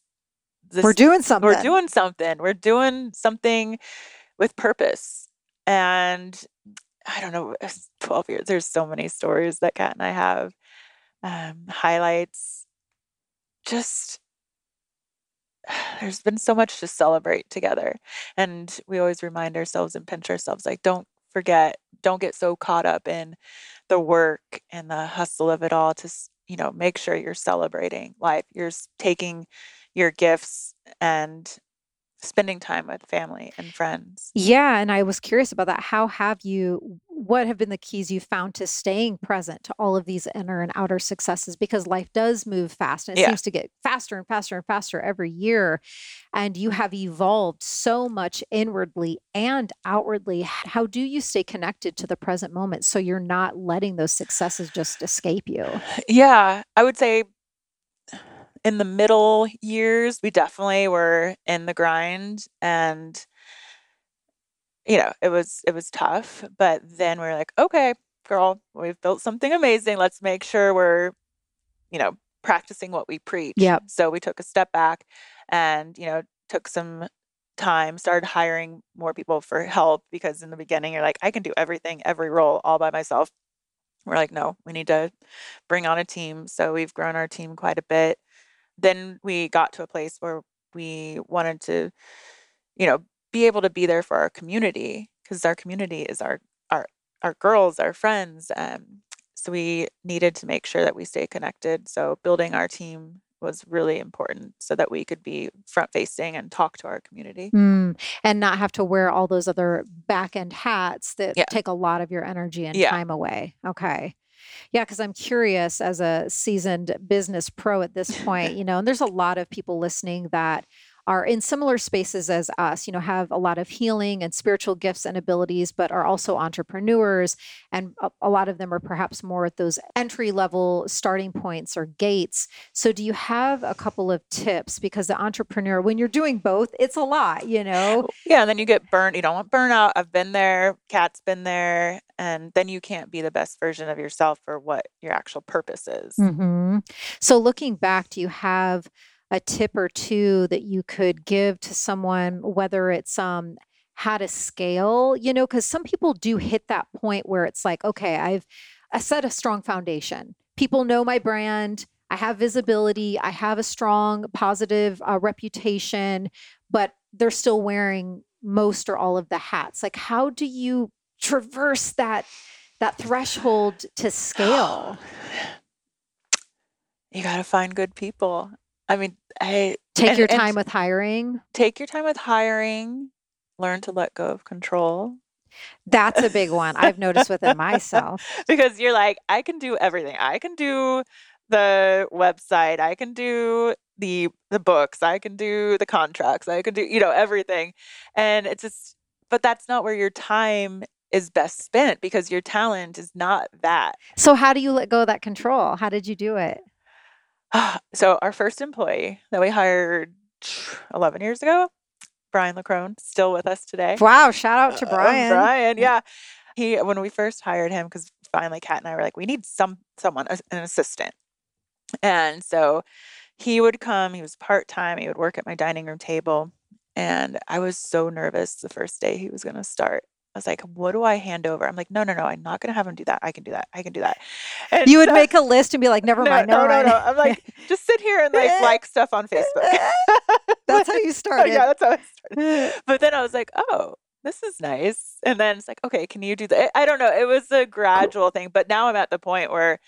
this, we're doing something we're doing something we're doing something with purpose and i don't know 12 years there's so many stories that kat and i have um, highlights. Just there's been so much to celebrate together. And we always remind ourselves and pinch ourselves like, don't forget, don't get so caught up in the work and the hustle of it all to, you know, make sure you're celebrating life. You're taking your gifts and spending time with family and friends. Yeah. And I was curious about that. How have you, what have been the keys you found to staying present to all of these inner and outer successes? Because life does move fast and it yeah. seems to get faster and faster and faster every year. And you have evolved so much inwardly and outwardly. How do you stay connected to the present moment so you're not letting those successes just escape you? Yeah. I would say in the middle years, we definitely were in the grind and you know, it was it was tough, but then we are like, okay, girl, we've built something amazing. Let's make sure we're, you know, practicing what we preach. Yeah. So we took a step back and, you know, took some time, started hiring more people for help because in the beginning you're like, I can do everything, every role all by myself. We're like, no, we need to bring on a team. So we've grown our team quite a bit then we got to a place where we wanted to, you know, be able to be there for our community because our community is our our our girls, our friends. Um, so we needed to make sure that we stay connected. So building our team was really important so that we could be front facing and talk to our community mm, and not have to wear all those other back end hats that yeah. take a lot of your energy and yeah. time away. Okay. Yeah, because I'm curious as a seasoned business pro at this point, you know, and there's a lot of people listening that are in similar spaces as us, you know, have a lot of healing and spiritual gifts and abilities, but are also entrepreneurs. And a, a, lot of them are perhaps more at those entry level starting points or gates. So, do you have a couple of tips? Because the entrepreneur, when you're doing both, it's a lot, you know? Yeah. And then you get burned. You don't want burnout. I've been there. Kat's been there. And then you can't be the best version of yourself for what your actual purpose is. Mm-hmm. So, looking back, do you have a tip or two that you could give to someone, whether it's um, how to scale, you know, because some people do hit that point where it's like, okay, I've I set a strong foundation. People know my brand. I have visibility. I have a strong, positive uh, reputation, but they're still wearing most or all of the hats. Like, how do you traverse that that threshold to scale? Oh, you got to find good people. I mean, I take and, your time with hiring. Take your time with hiring. Learn to let go of control. That's a big one. I've noticed within myself. because you're like, I can do everything. I can do the website. I can do the the books. I can do the contracts. I can do, you know, everything. And it's just but that's not where your time is best spent because your talent is not that. So how do you let go of that control? How did you do it? so our first employee that we hired 11 years ago, Brian Lacrone, still with us today. Wow, shout out to uh, Brian. Uh, Brian, yeah. He when we first hired him cuz finally Kat and I were like we need some someone an assistant. And so he would come, he was part-time, he would work at my dining room table and I was so nervous the first day he was going to start was like, what do I hand over? I'm like, no, no, no, I'm not going to have him do that. I can do that. I can do that. And you would make a list and be like, never no, mind, never no, mind. No, no, I'm like, just sit here and like like stuff on Facebook. that's how you oh, started. yeah, that's how I started. But then I was like, oh, this is nice. And then it's like, okay, can you do that? I don't know. It was a gradual thing, but now I'm at the point where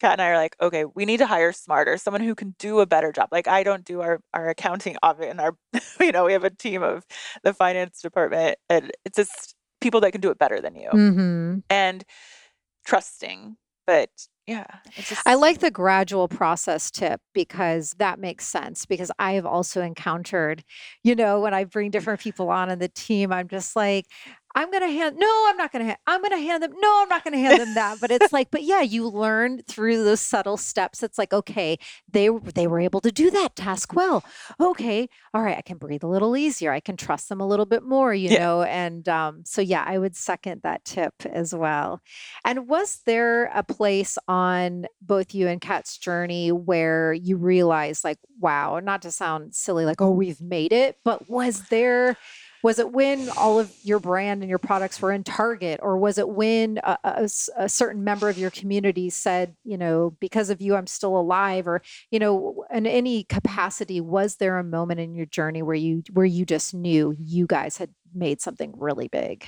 Kat and I are like, okay, we need to hire smarter, someone who can do a better job. Like I don't do our our accounting of it, and our, you know, we have a team of the finance department, and it's just people that can do it better than you mm-hmm. and trusting but yeah just... i like the gradual process tip because that makes sense because i have also encountered you know when i bring different people on in the team i'm just like I'm going to hand, no, I'm not going to, hand, I'm going to hand them, no, I'm not going to hand them that. But it's like, but yeah, you learn through those subtle steps. It's like, okay, they, they were able to do that task well. Okay. All right. I can breathe a little easier. I can trust them a little bit more, you yeah. know? And um, so, yeah, I would second that tip as well. And was there a place on both you and Kat's journey where you realized, like, wow, not to sound silly, like, oh, we've made it, but was there, was it when all of your brand and your products were in Target, or was it when a, a, a, certain member of your community said, you know, because of you, I'm still alive, or you know, in any capacity, was there a moment in your journey where you where you just knew you guys had made something really big?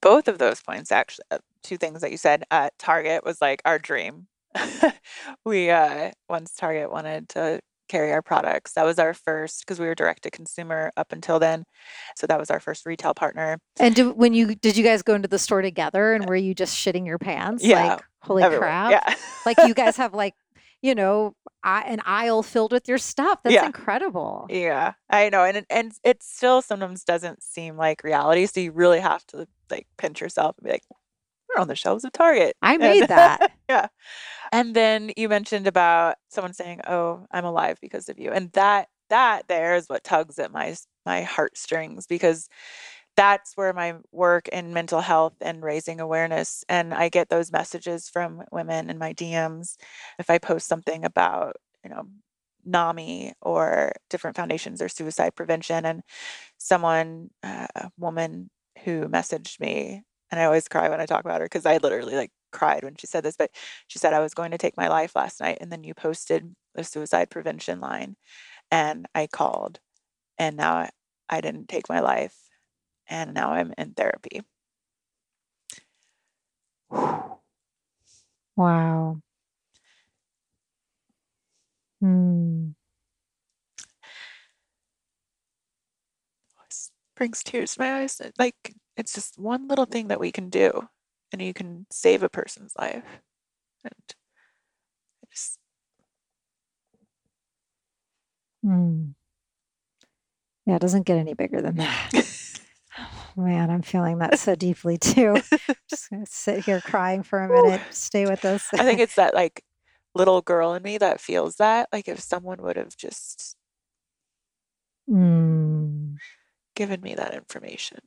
Both of those points, actually, uh, two things that you said. Uh, Target was like our dream. we uh, once Target wanted to carry our products. That was our first because we were direct to consumer up until then. So that was our first retail partner. And do, when you did you guys go into the store together and were you just shitting your pants? Yeah. Like holy everywhere. crap. Yeah. like you guys have like you know, an aisle filled with your stuff. That's yeah. incredible. Yeah, I know, and and it still sometimes doesn't seem like reality. So you really have to like pinch yourself and be like, "We're on the shelves of Target." I made and, that. yeah, and then you mentioned about someone saying, "Oh, I'm alive because of you." And that that there is what tugs at my my heartstrings because that's where my work in mental health and raising awareness and I get those messages from women in my DMs if I post something about, you know, NAMI or different foundations or suicide prevention and someone uh, a woman who messaged me and I always cry when I talk about her because I literally like cried when she said this, but she said, I was going to take my life last night. And then you posted the suicide prevention line. And I called. And now I, I didn't take my life. And now I'm in therapy. Wow. Hmm. brings tears to my eyes. Like it's just one little thing that we can do and you can save a person's life. And I just mm. Yeah, it doesn't get any bigger than that. oh, man, I'm feeling that so deeply too. just gonna sit here crying for a minute. Stay with us. I think it's that like little girl in me that feels that. Like if someone would have just mm. given me that information,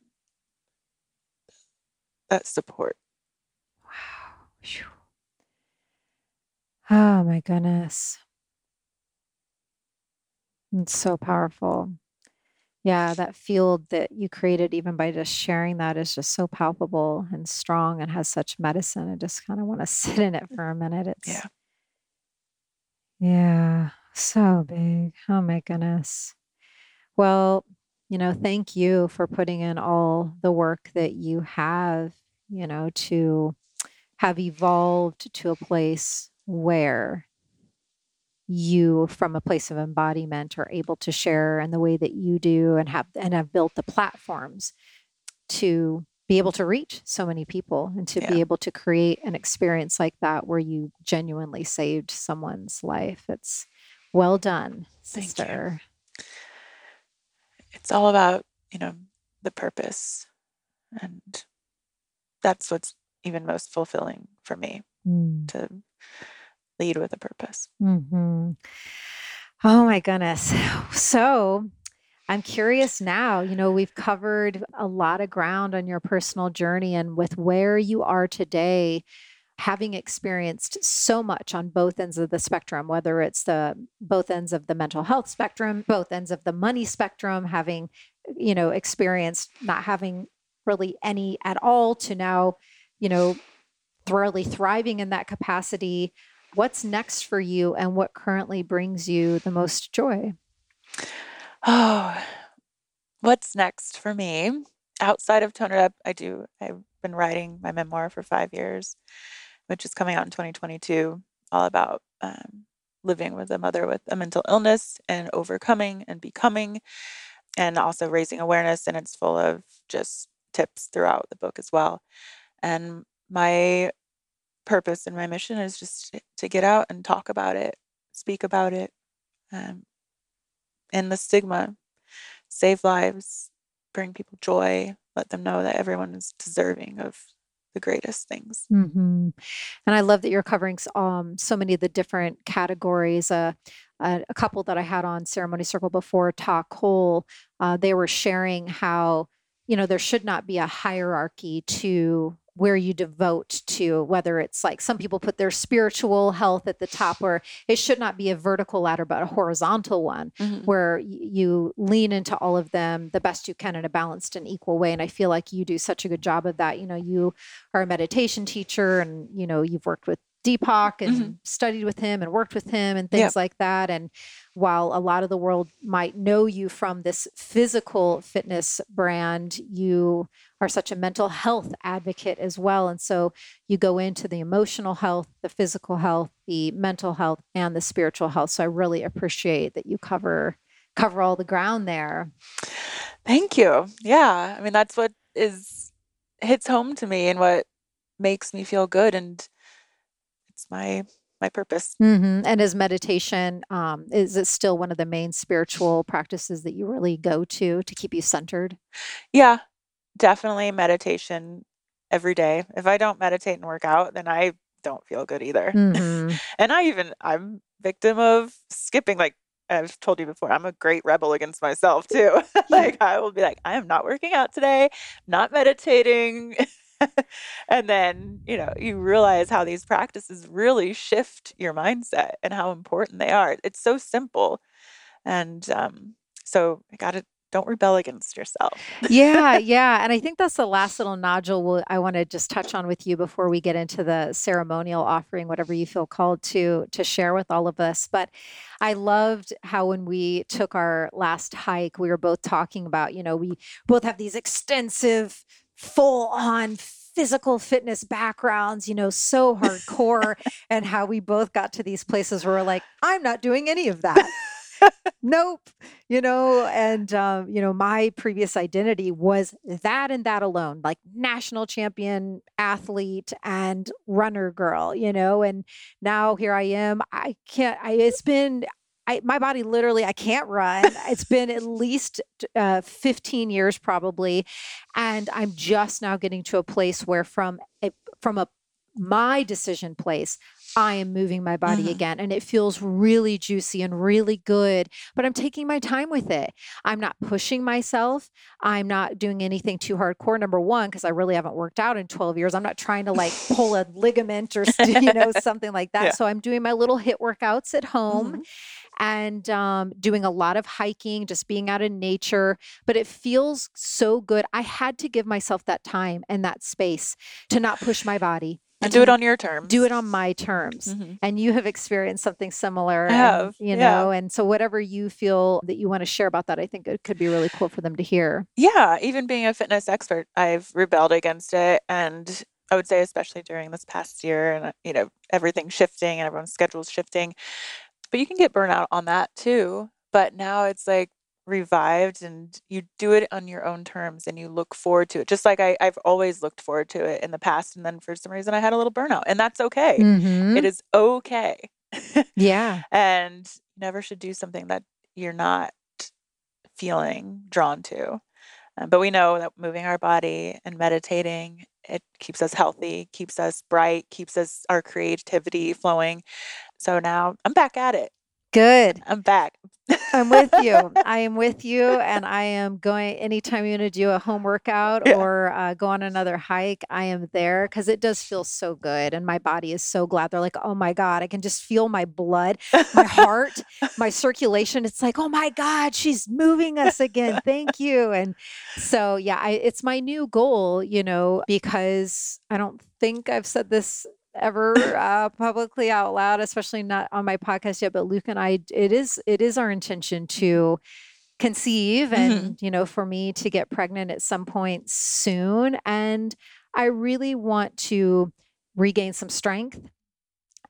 that support. Wow. Oh my goodness. It's so powerful. Yeah, that field that you created, even by just sharing that, is just so palpable and strong and has such medicine. I just kind of want to sit in it for a minute. It's, Yeah. yeah, so big. Oh my goodness. Well, you know, thank you for putting in all the work that you have, you know, to have evolved to a place where you from a place of embodiment are able to share in the way that you do and have and have built the platforms to be able to reach so many people and to yeah. be able to create an experience like that where you genuinely saved someone's life. It's well done sister it's all about you know the purpose and that's what's even most fulfilling for me mm. to lead with a purpose. Mm-hmm. Oh my goodness. So I'm curious now, you know, we've covered a lot of ground on your personal journey and with where you are today, having experienced so much on both ends of the spectrum, whether it's the both ends of the mental health spectrum, both ends of the money spectrum, having, you know, experienced not having really any at all to now you know, thoroughly thriving in that capacity. What's next for you and what currently brings you the most joy? Oh, what's next for me? Outside of Tone It Up, I do, I've been writing my memoir for five years, which is coming out in 2022, all about um, living with a mother with a mental illness and overcoming and becoming, and also raising awareness. And it's full of just tips throughout the book as well. And my purpose and my mission is just to get out and talk about it, speak about it, um, and the stigma, save lives, bring people joy, let them know that everyone is deserving of the greatest things. Mm-hmm. And I love that you're covering um, so many of the different categories. Uh, uh, a couple that I had on Ceremony Circle before, Talk Cole, uh, they were sharing how, you know, there should not be a hierarchy to where you devote to whether it's like some people put their spiritual health at the top where it should not be a vertical ladder but a horizontal one mm-hmm. where you lean into all of them the best you can in a balanced and equal way and i feel like you do such a good job of that you know you are a meditation teacher and you know you've worked with Deepak and mm-hmm. studied with him and worked with him and things yep. like that. And while a lot of the world might know you from this physical fitness brand, you are such a mental health advocate as well. And so you go into the emotional health, the physical health, the mental health, and the spiritual health. So I really appreciate that you cover cover all the ground there. Thank you. Yeah. I mean, that's what is hits home to me and what makes me feel good and my my purpose. Mm-hmm. And is meditation um, is it still one of the main spiritual practices that you really go to to keep you centered? Yeah, definitely meditation every day. If I don't meditate and work out, then I don't feel good either. Mm-hmm. and I even I'm victim of skipping like I've told you before, I'm a great rebel against myself too. like I will be like, I am not working out today, not meditating. and then, you know, you realize how these practices really shift your mindset and how important they are. It's so simple. And um, so I got to don't rebel against yourself. yeah, yeah. And I think that's the last little nodule we'll, I want to just touch on with you before we get into the ceremonial offering, whatever you feel called to to share with all of us. But I loved how when we took our last hike, we were both talking about, you know, we both have these extensive full on physical fitness backgrounds, you know, so hardcore, and how we both got to these places where we're like, I'm not doing any of that. nope you know and um, you know my previous identity was that and that alone like national champion athlete and runner girl you know and now here i am i can't I, it's been I, my body literally, I can't run. It's been at least uh, 15 years probably. And I'm just now getting to a place where from a, from a, my decision place, I am moving my body mm-hmm. again and it feels really juicy and really good, but I'm taking my time with it. I'm not pushing myself. I'm not doing anything too hardcore. Number one, because I really haven't worked out in 12 years. I'm not trying to like pull a ligament or, you know, something like that. Yeah. So I'm doing my little hit workouts at home. Mm-hmm and um, doing a lot of hiking, just being out in nature. But it feels so good. I had to give myself that time and that space to not push my body, and do it on your terms. Do it on my terms. Mm-hmm. And you have experienced something similar. I have. And, you know, and so whatever you feel that you want to share about that, I think it could be really cool for them to hear. Yeah. Even being a fitness expert, I've rebelled against it. And I would say, especially during this past year and, you know, everything shifting and everyone's schedules shifting. But you can get burnout on that too. But now it's like, revived and you do it on your own terms and you look forward to it just like I, i've always looked forward to it in the past and then for some reason i had a little burnout and that's okay mm-hmm. it is okay yeah and never should do something that you're not feeling drawn to uh, but we know that moving our body and meditating it keeps us healthy keeps us bright keeps us our creativity flowing so now i'm back at it Good. I'm back. I'm with you. I am with you. And I am going anytime you want to do a home workout yeah. or uh, go on another hike, I am there because it does feel so good. And my body is so glad. They're like, oh my God, I can just feel my blood, my heart, my circulation. It's like, oh my God, she's moving us again. Thank you. And so, yeah, I, it's my new goal, you know, because I don't think I've said this ever uh, publicly out loud, especially not on my podcast yet. But Luke and I, it is it is our intention to conceive and mm-hmm. you know for me to get pregnant at some point soon and i really want to regain some strength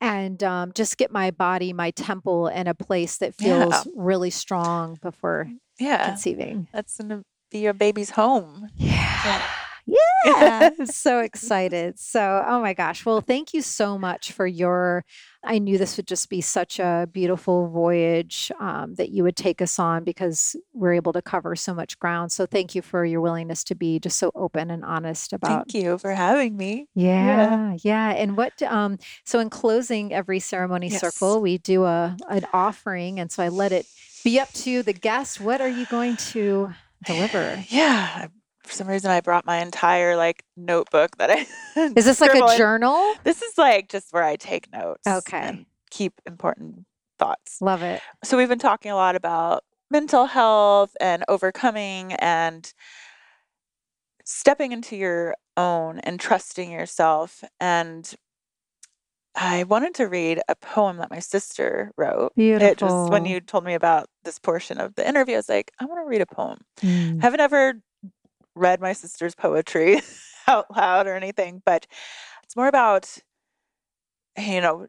and um, just get my body my temple in a place that feels yeah. really strong before yeah conceiving that's gonna be your baby's home yeah. yeah Yeah, so excited. So, oh my gosh. Well, thank you so much for your. I knew this would just be such a beautiful voyage um, that you would take us on because we're able to cover so much ground. So, thank you for your willingness to be just so open and honest about. Thank you for having me. Yeah, yeah. yeah. And what? Um, so, in closing every ceremony yes. circle, we do a an offering, and so I let it be up to the guest. What are you going to deliver? Yeah, for some reason I brought my entire like notebook that I Is this like a journal? This is like just where I take notes. Okay. keep important thoughts. Love it. So we've been talking a lot about mental health and overcoming and stepping into your own and trusting yourself and I wanted to read a poem that my sister wrote. Beautiful. It just when you told me about this portion of the interview, I was like, I want to read a poem. Mm. Haven't ever read my sister's poetry out loud or anything, but it's more about, you know,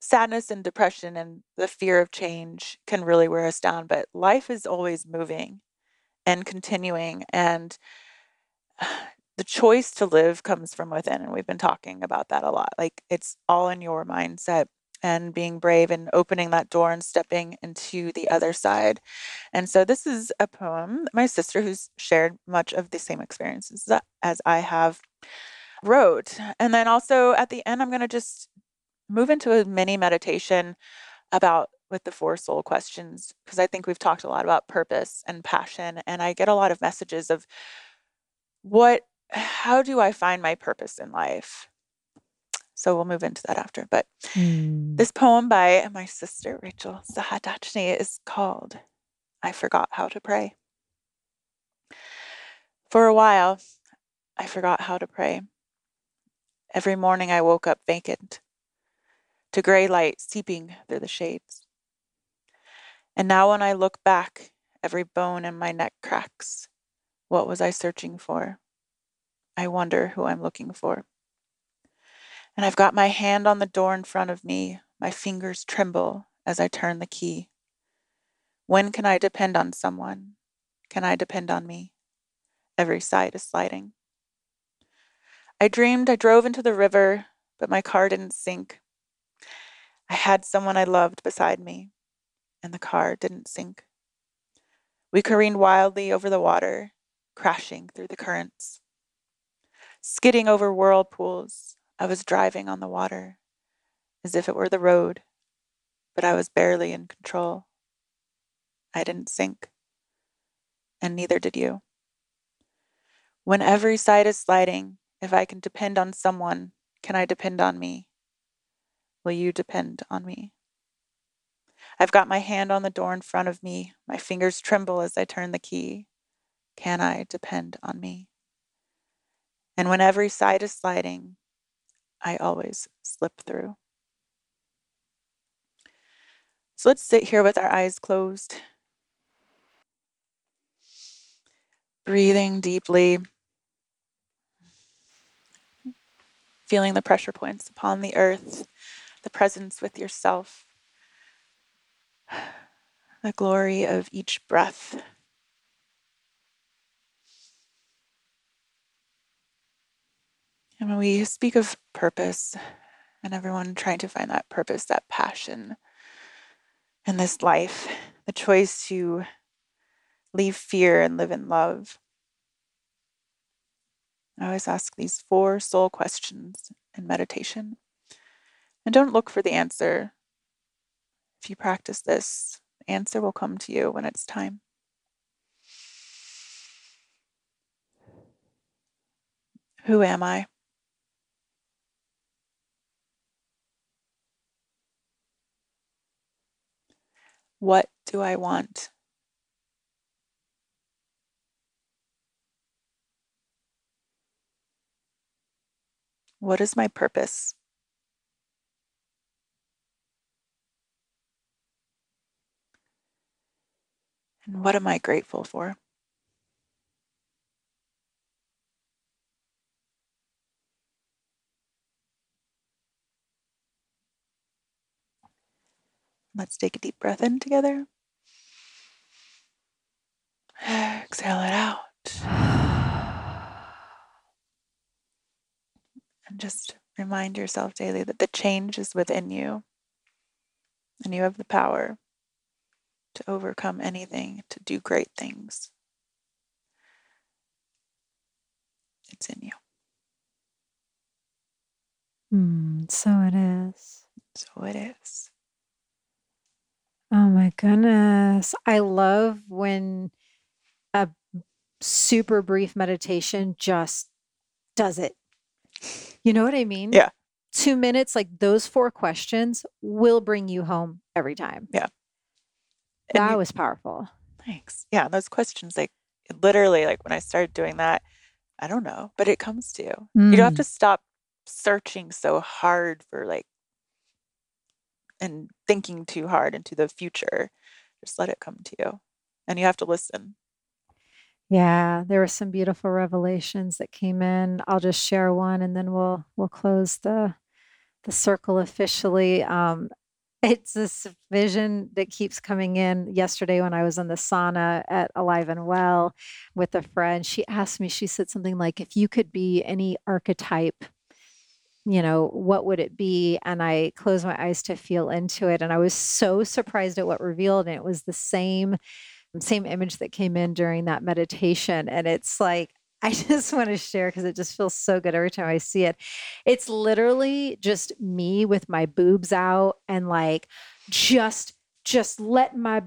sadness and depression and the fear of change can really wear us down. But life is always moving and continuing. And the choice to live comes from within. And we've been talking about that a lot. Like it's all in your mindset and being brave and opening that door and stepping into the other side. And so this is a poem my sister, who's shared much of the same experiences as I have, wrote. And then also at the end, I'm going to just move into a mini meditation about with the four soul questions because I think we've talked a lot about purpose and passion and I get a lot of messages of what how do I find my purpose in life? So we'll move into that after. But mm. this poem by my sister, Rachel Sahadachny, is called I Forgot How to Pray. For a while, I forgot how to pray. Every morning I woke up vacant, to gray light seeping through the shades. And now when I look back, every bone in my neck cracks. What was I searching for? I wonder who I'm looking for. And I've got my hand on the door in front of me. My fingers tremble as I turn the key. When can I depend on someone? Can I depend on me? Every side is sliding. I dreamed I drove into the river, but my car didn't sink. I had someone I loved beside me, and the car didn't sink. We careened wildly over the water, crashing through the currents, skidding over whirlpools, I was driving on the water as if it were the road, but I was barely in control. I didn't sink, and neither did you. When every side is sliding, if I can depend on someone, can I depend on me? Will you depend on me? I've got my hand on the door in front of me. My fingers tremble as I turn the key. Can I depend on me? And when every side is sliding, I always slip through. So let's sit here with our eyes closed. Breathing deeply, feeling the pressure points upon the earth, the presence with yourself, the glory of each breath. And when we speak of purpose and everyone trying to find that purpose, that passion in this life, the choice to leave fear and live in love, I always ask these four soul questions in meditation. And don't look for the answer. If you practice this, the answer will come to you when it's time. Who am I? What do I want? What is my purpose? And what am I grateful for? Let's take a deep breath in together. Exhale it out. And just remind yourself daily that the change is within you and you have the power to overcome anything, to do great things. It's in you. Mm, so it is. So it is. Oh my goodness. I love when a super brief meditation just does it. You know what I mean? Yeah. Two minutes, like those four questions will bring you home every time. Yeah. And That you- was powerful. Thanks. Yeah, those questions, like literally, like when I started doing that, I don't know, but it comes to you. You don't have Mm. to stop searching so hard for like and thinking too hard into the future. Just let it come to you. And you have to listen. Yeah, there were some beautiful revelations that came in. I'll just share one and then we'll we'll close the the circle officially. Um it's this vision that keeps coming in. Yesterday when I was in the sauna at Alive and Well with a friend, she asked me, she said something like, if you could be any archetype, you know, what would it be? And I closed my eyes to feel into it. And I was so surprised at what revealed. And it was the same same image that came in during that meditation. And it's like, I just want to share because it just feels so good every time I see it. It's literally just me with my boobs out and like just, just let my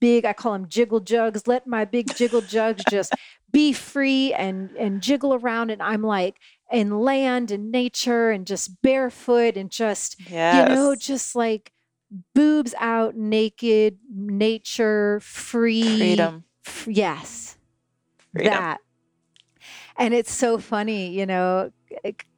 big, I call them jiggle jugs, let my big jiggle jugs just be free and and jiggle around. And I'm like in land and nature and just barefoot and just Yes. you know, just like boobs out, naked, nature, free. freedom. F- yes, Freedom. that. And it's so funny, you know,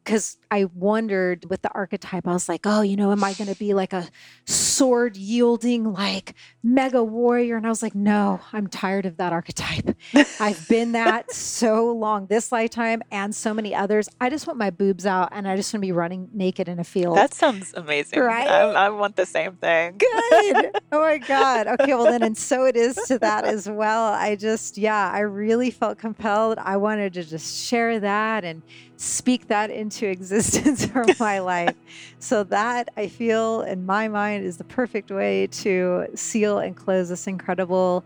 because I wondered with the archetype, I was like, oh, you know, am I going to be like a sword yielding, like mega warrior? And I was like, no, I'm tired of that archetype. I've been that so long, this lifetime and so many others. I just want my boobs out and I just want to be running naked in a field. That sounds amazing. Right? I, I want the same thing. good. Oh my God. Okay. Well, then, and so it is to that as well. I just, yeah, I really felt compelled. I wanted to just share that and speak that into existence for my life. So, that I feel in my mind is the perfect way to seal and close this incredible.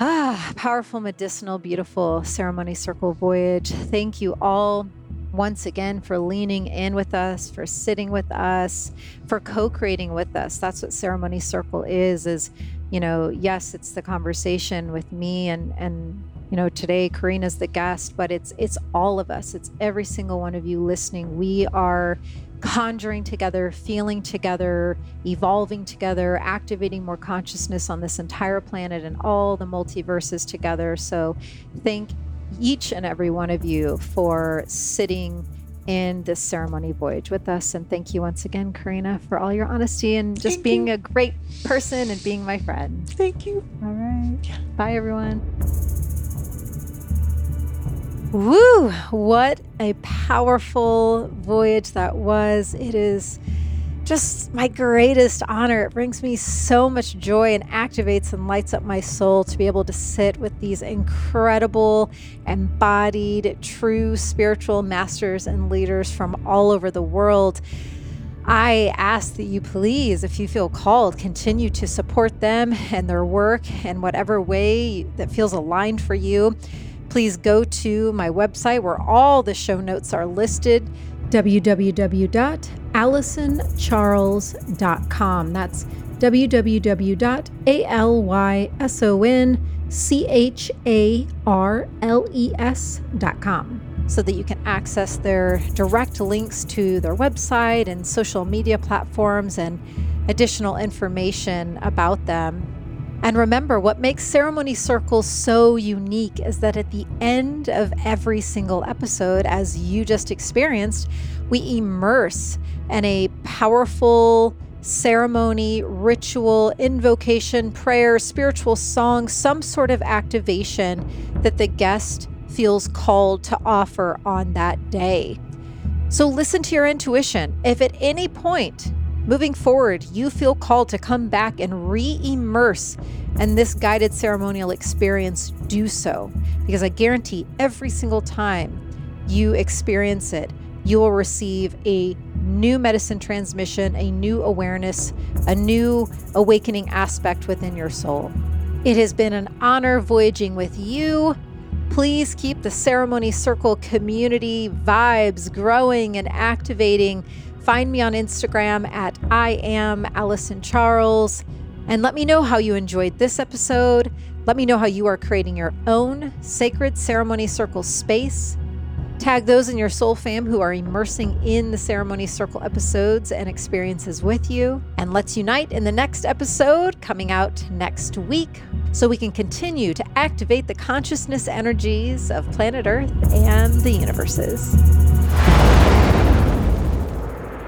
Ah, powerful, medicinal, beautiful ceremony circle voyage. Thank you all once again for leaning in with us, for sitting with us, for co-creating with us. That's what ceremony circle is is, you know, yes, it's the conversation with me and and you know, today Karina's the guest, but it's it's all of us. It's every single one of you listening. We are conjuring together, feeling together, evolving together, activating more consciousness on this entire planet and all the multiverses together. So, thank each and every one of you for sitting in this ceremony voyage with us. And thank you once again, Karina, for all your honesty and just Thank being you. a great person and being my friend. Thank you. All right. Bye, everyone. Woo! What a powerful voyage that was. It is just my greatest honor. It brings me so much joy and activates and lights up my soul to be able to sit with these incredible, embodied, true spiritual masters and leaders from all over the world. I ask that you please, if you feel called, continue to support them and their work in whatever way that feels aligned for you. Please go to my website where all the show notes are listed www.alysoncharles.com. That's www.alysonCharles.com so that you can access their direct links to their website and social media platforms and additional information about them. And remember, what makes Ceremony Circles so unique is that at the end of every single episode, as you just experienced, we immerse in a powerful ceremony, ritual, invocation, prayer, spiritual song, some sort of activation that the guest feels called to offer on that day. So listen to your intuition. If at any point moving forward you feel called to come back and re immerse in this guided ceremonial experience, do so. Because I guarantee every single time you experience it, you will receive a new medicine transmission, a new awareness, a new awakening aspect within your soul. It has been an honor voyaging with you. Please keep the Ceremony Circle community vibes growing and activating. Find me on Instagram at I am Alyson Charles. And let me know how you enjoyed this episode. Let me know how you are creating your own sacred ceremony circle space. Tag those in your soul fam who are immersing in the ceremony circle episodes and experiences with you. And let's unite in the next episode coming out next week so we can continue to activate the consciousness energies of planet Earth and the universes.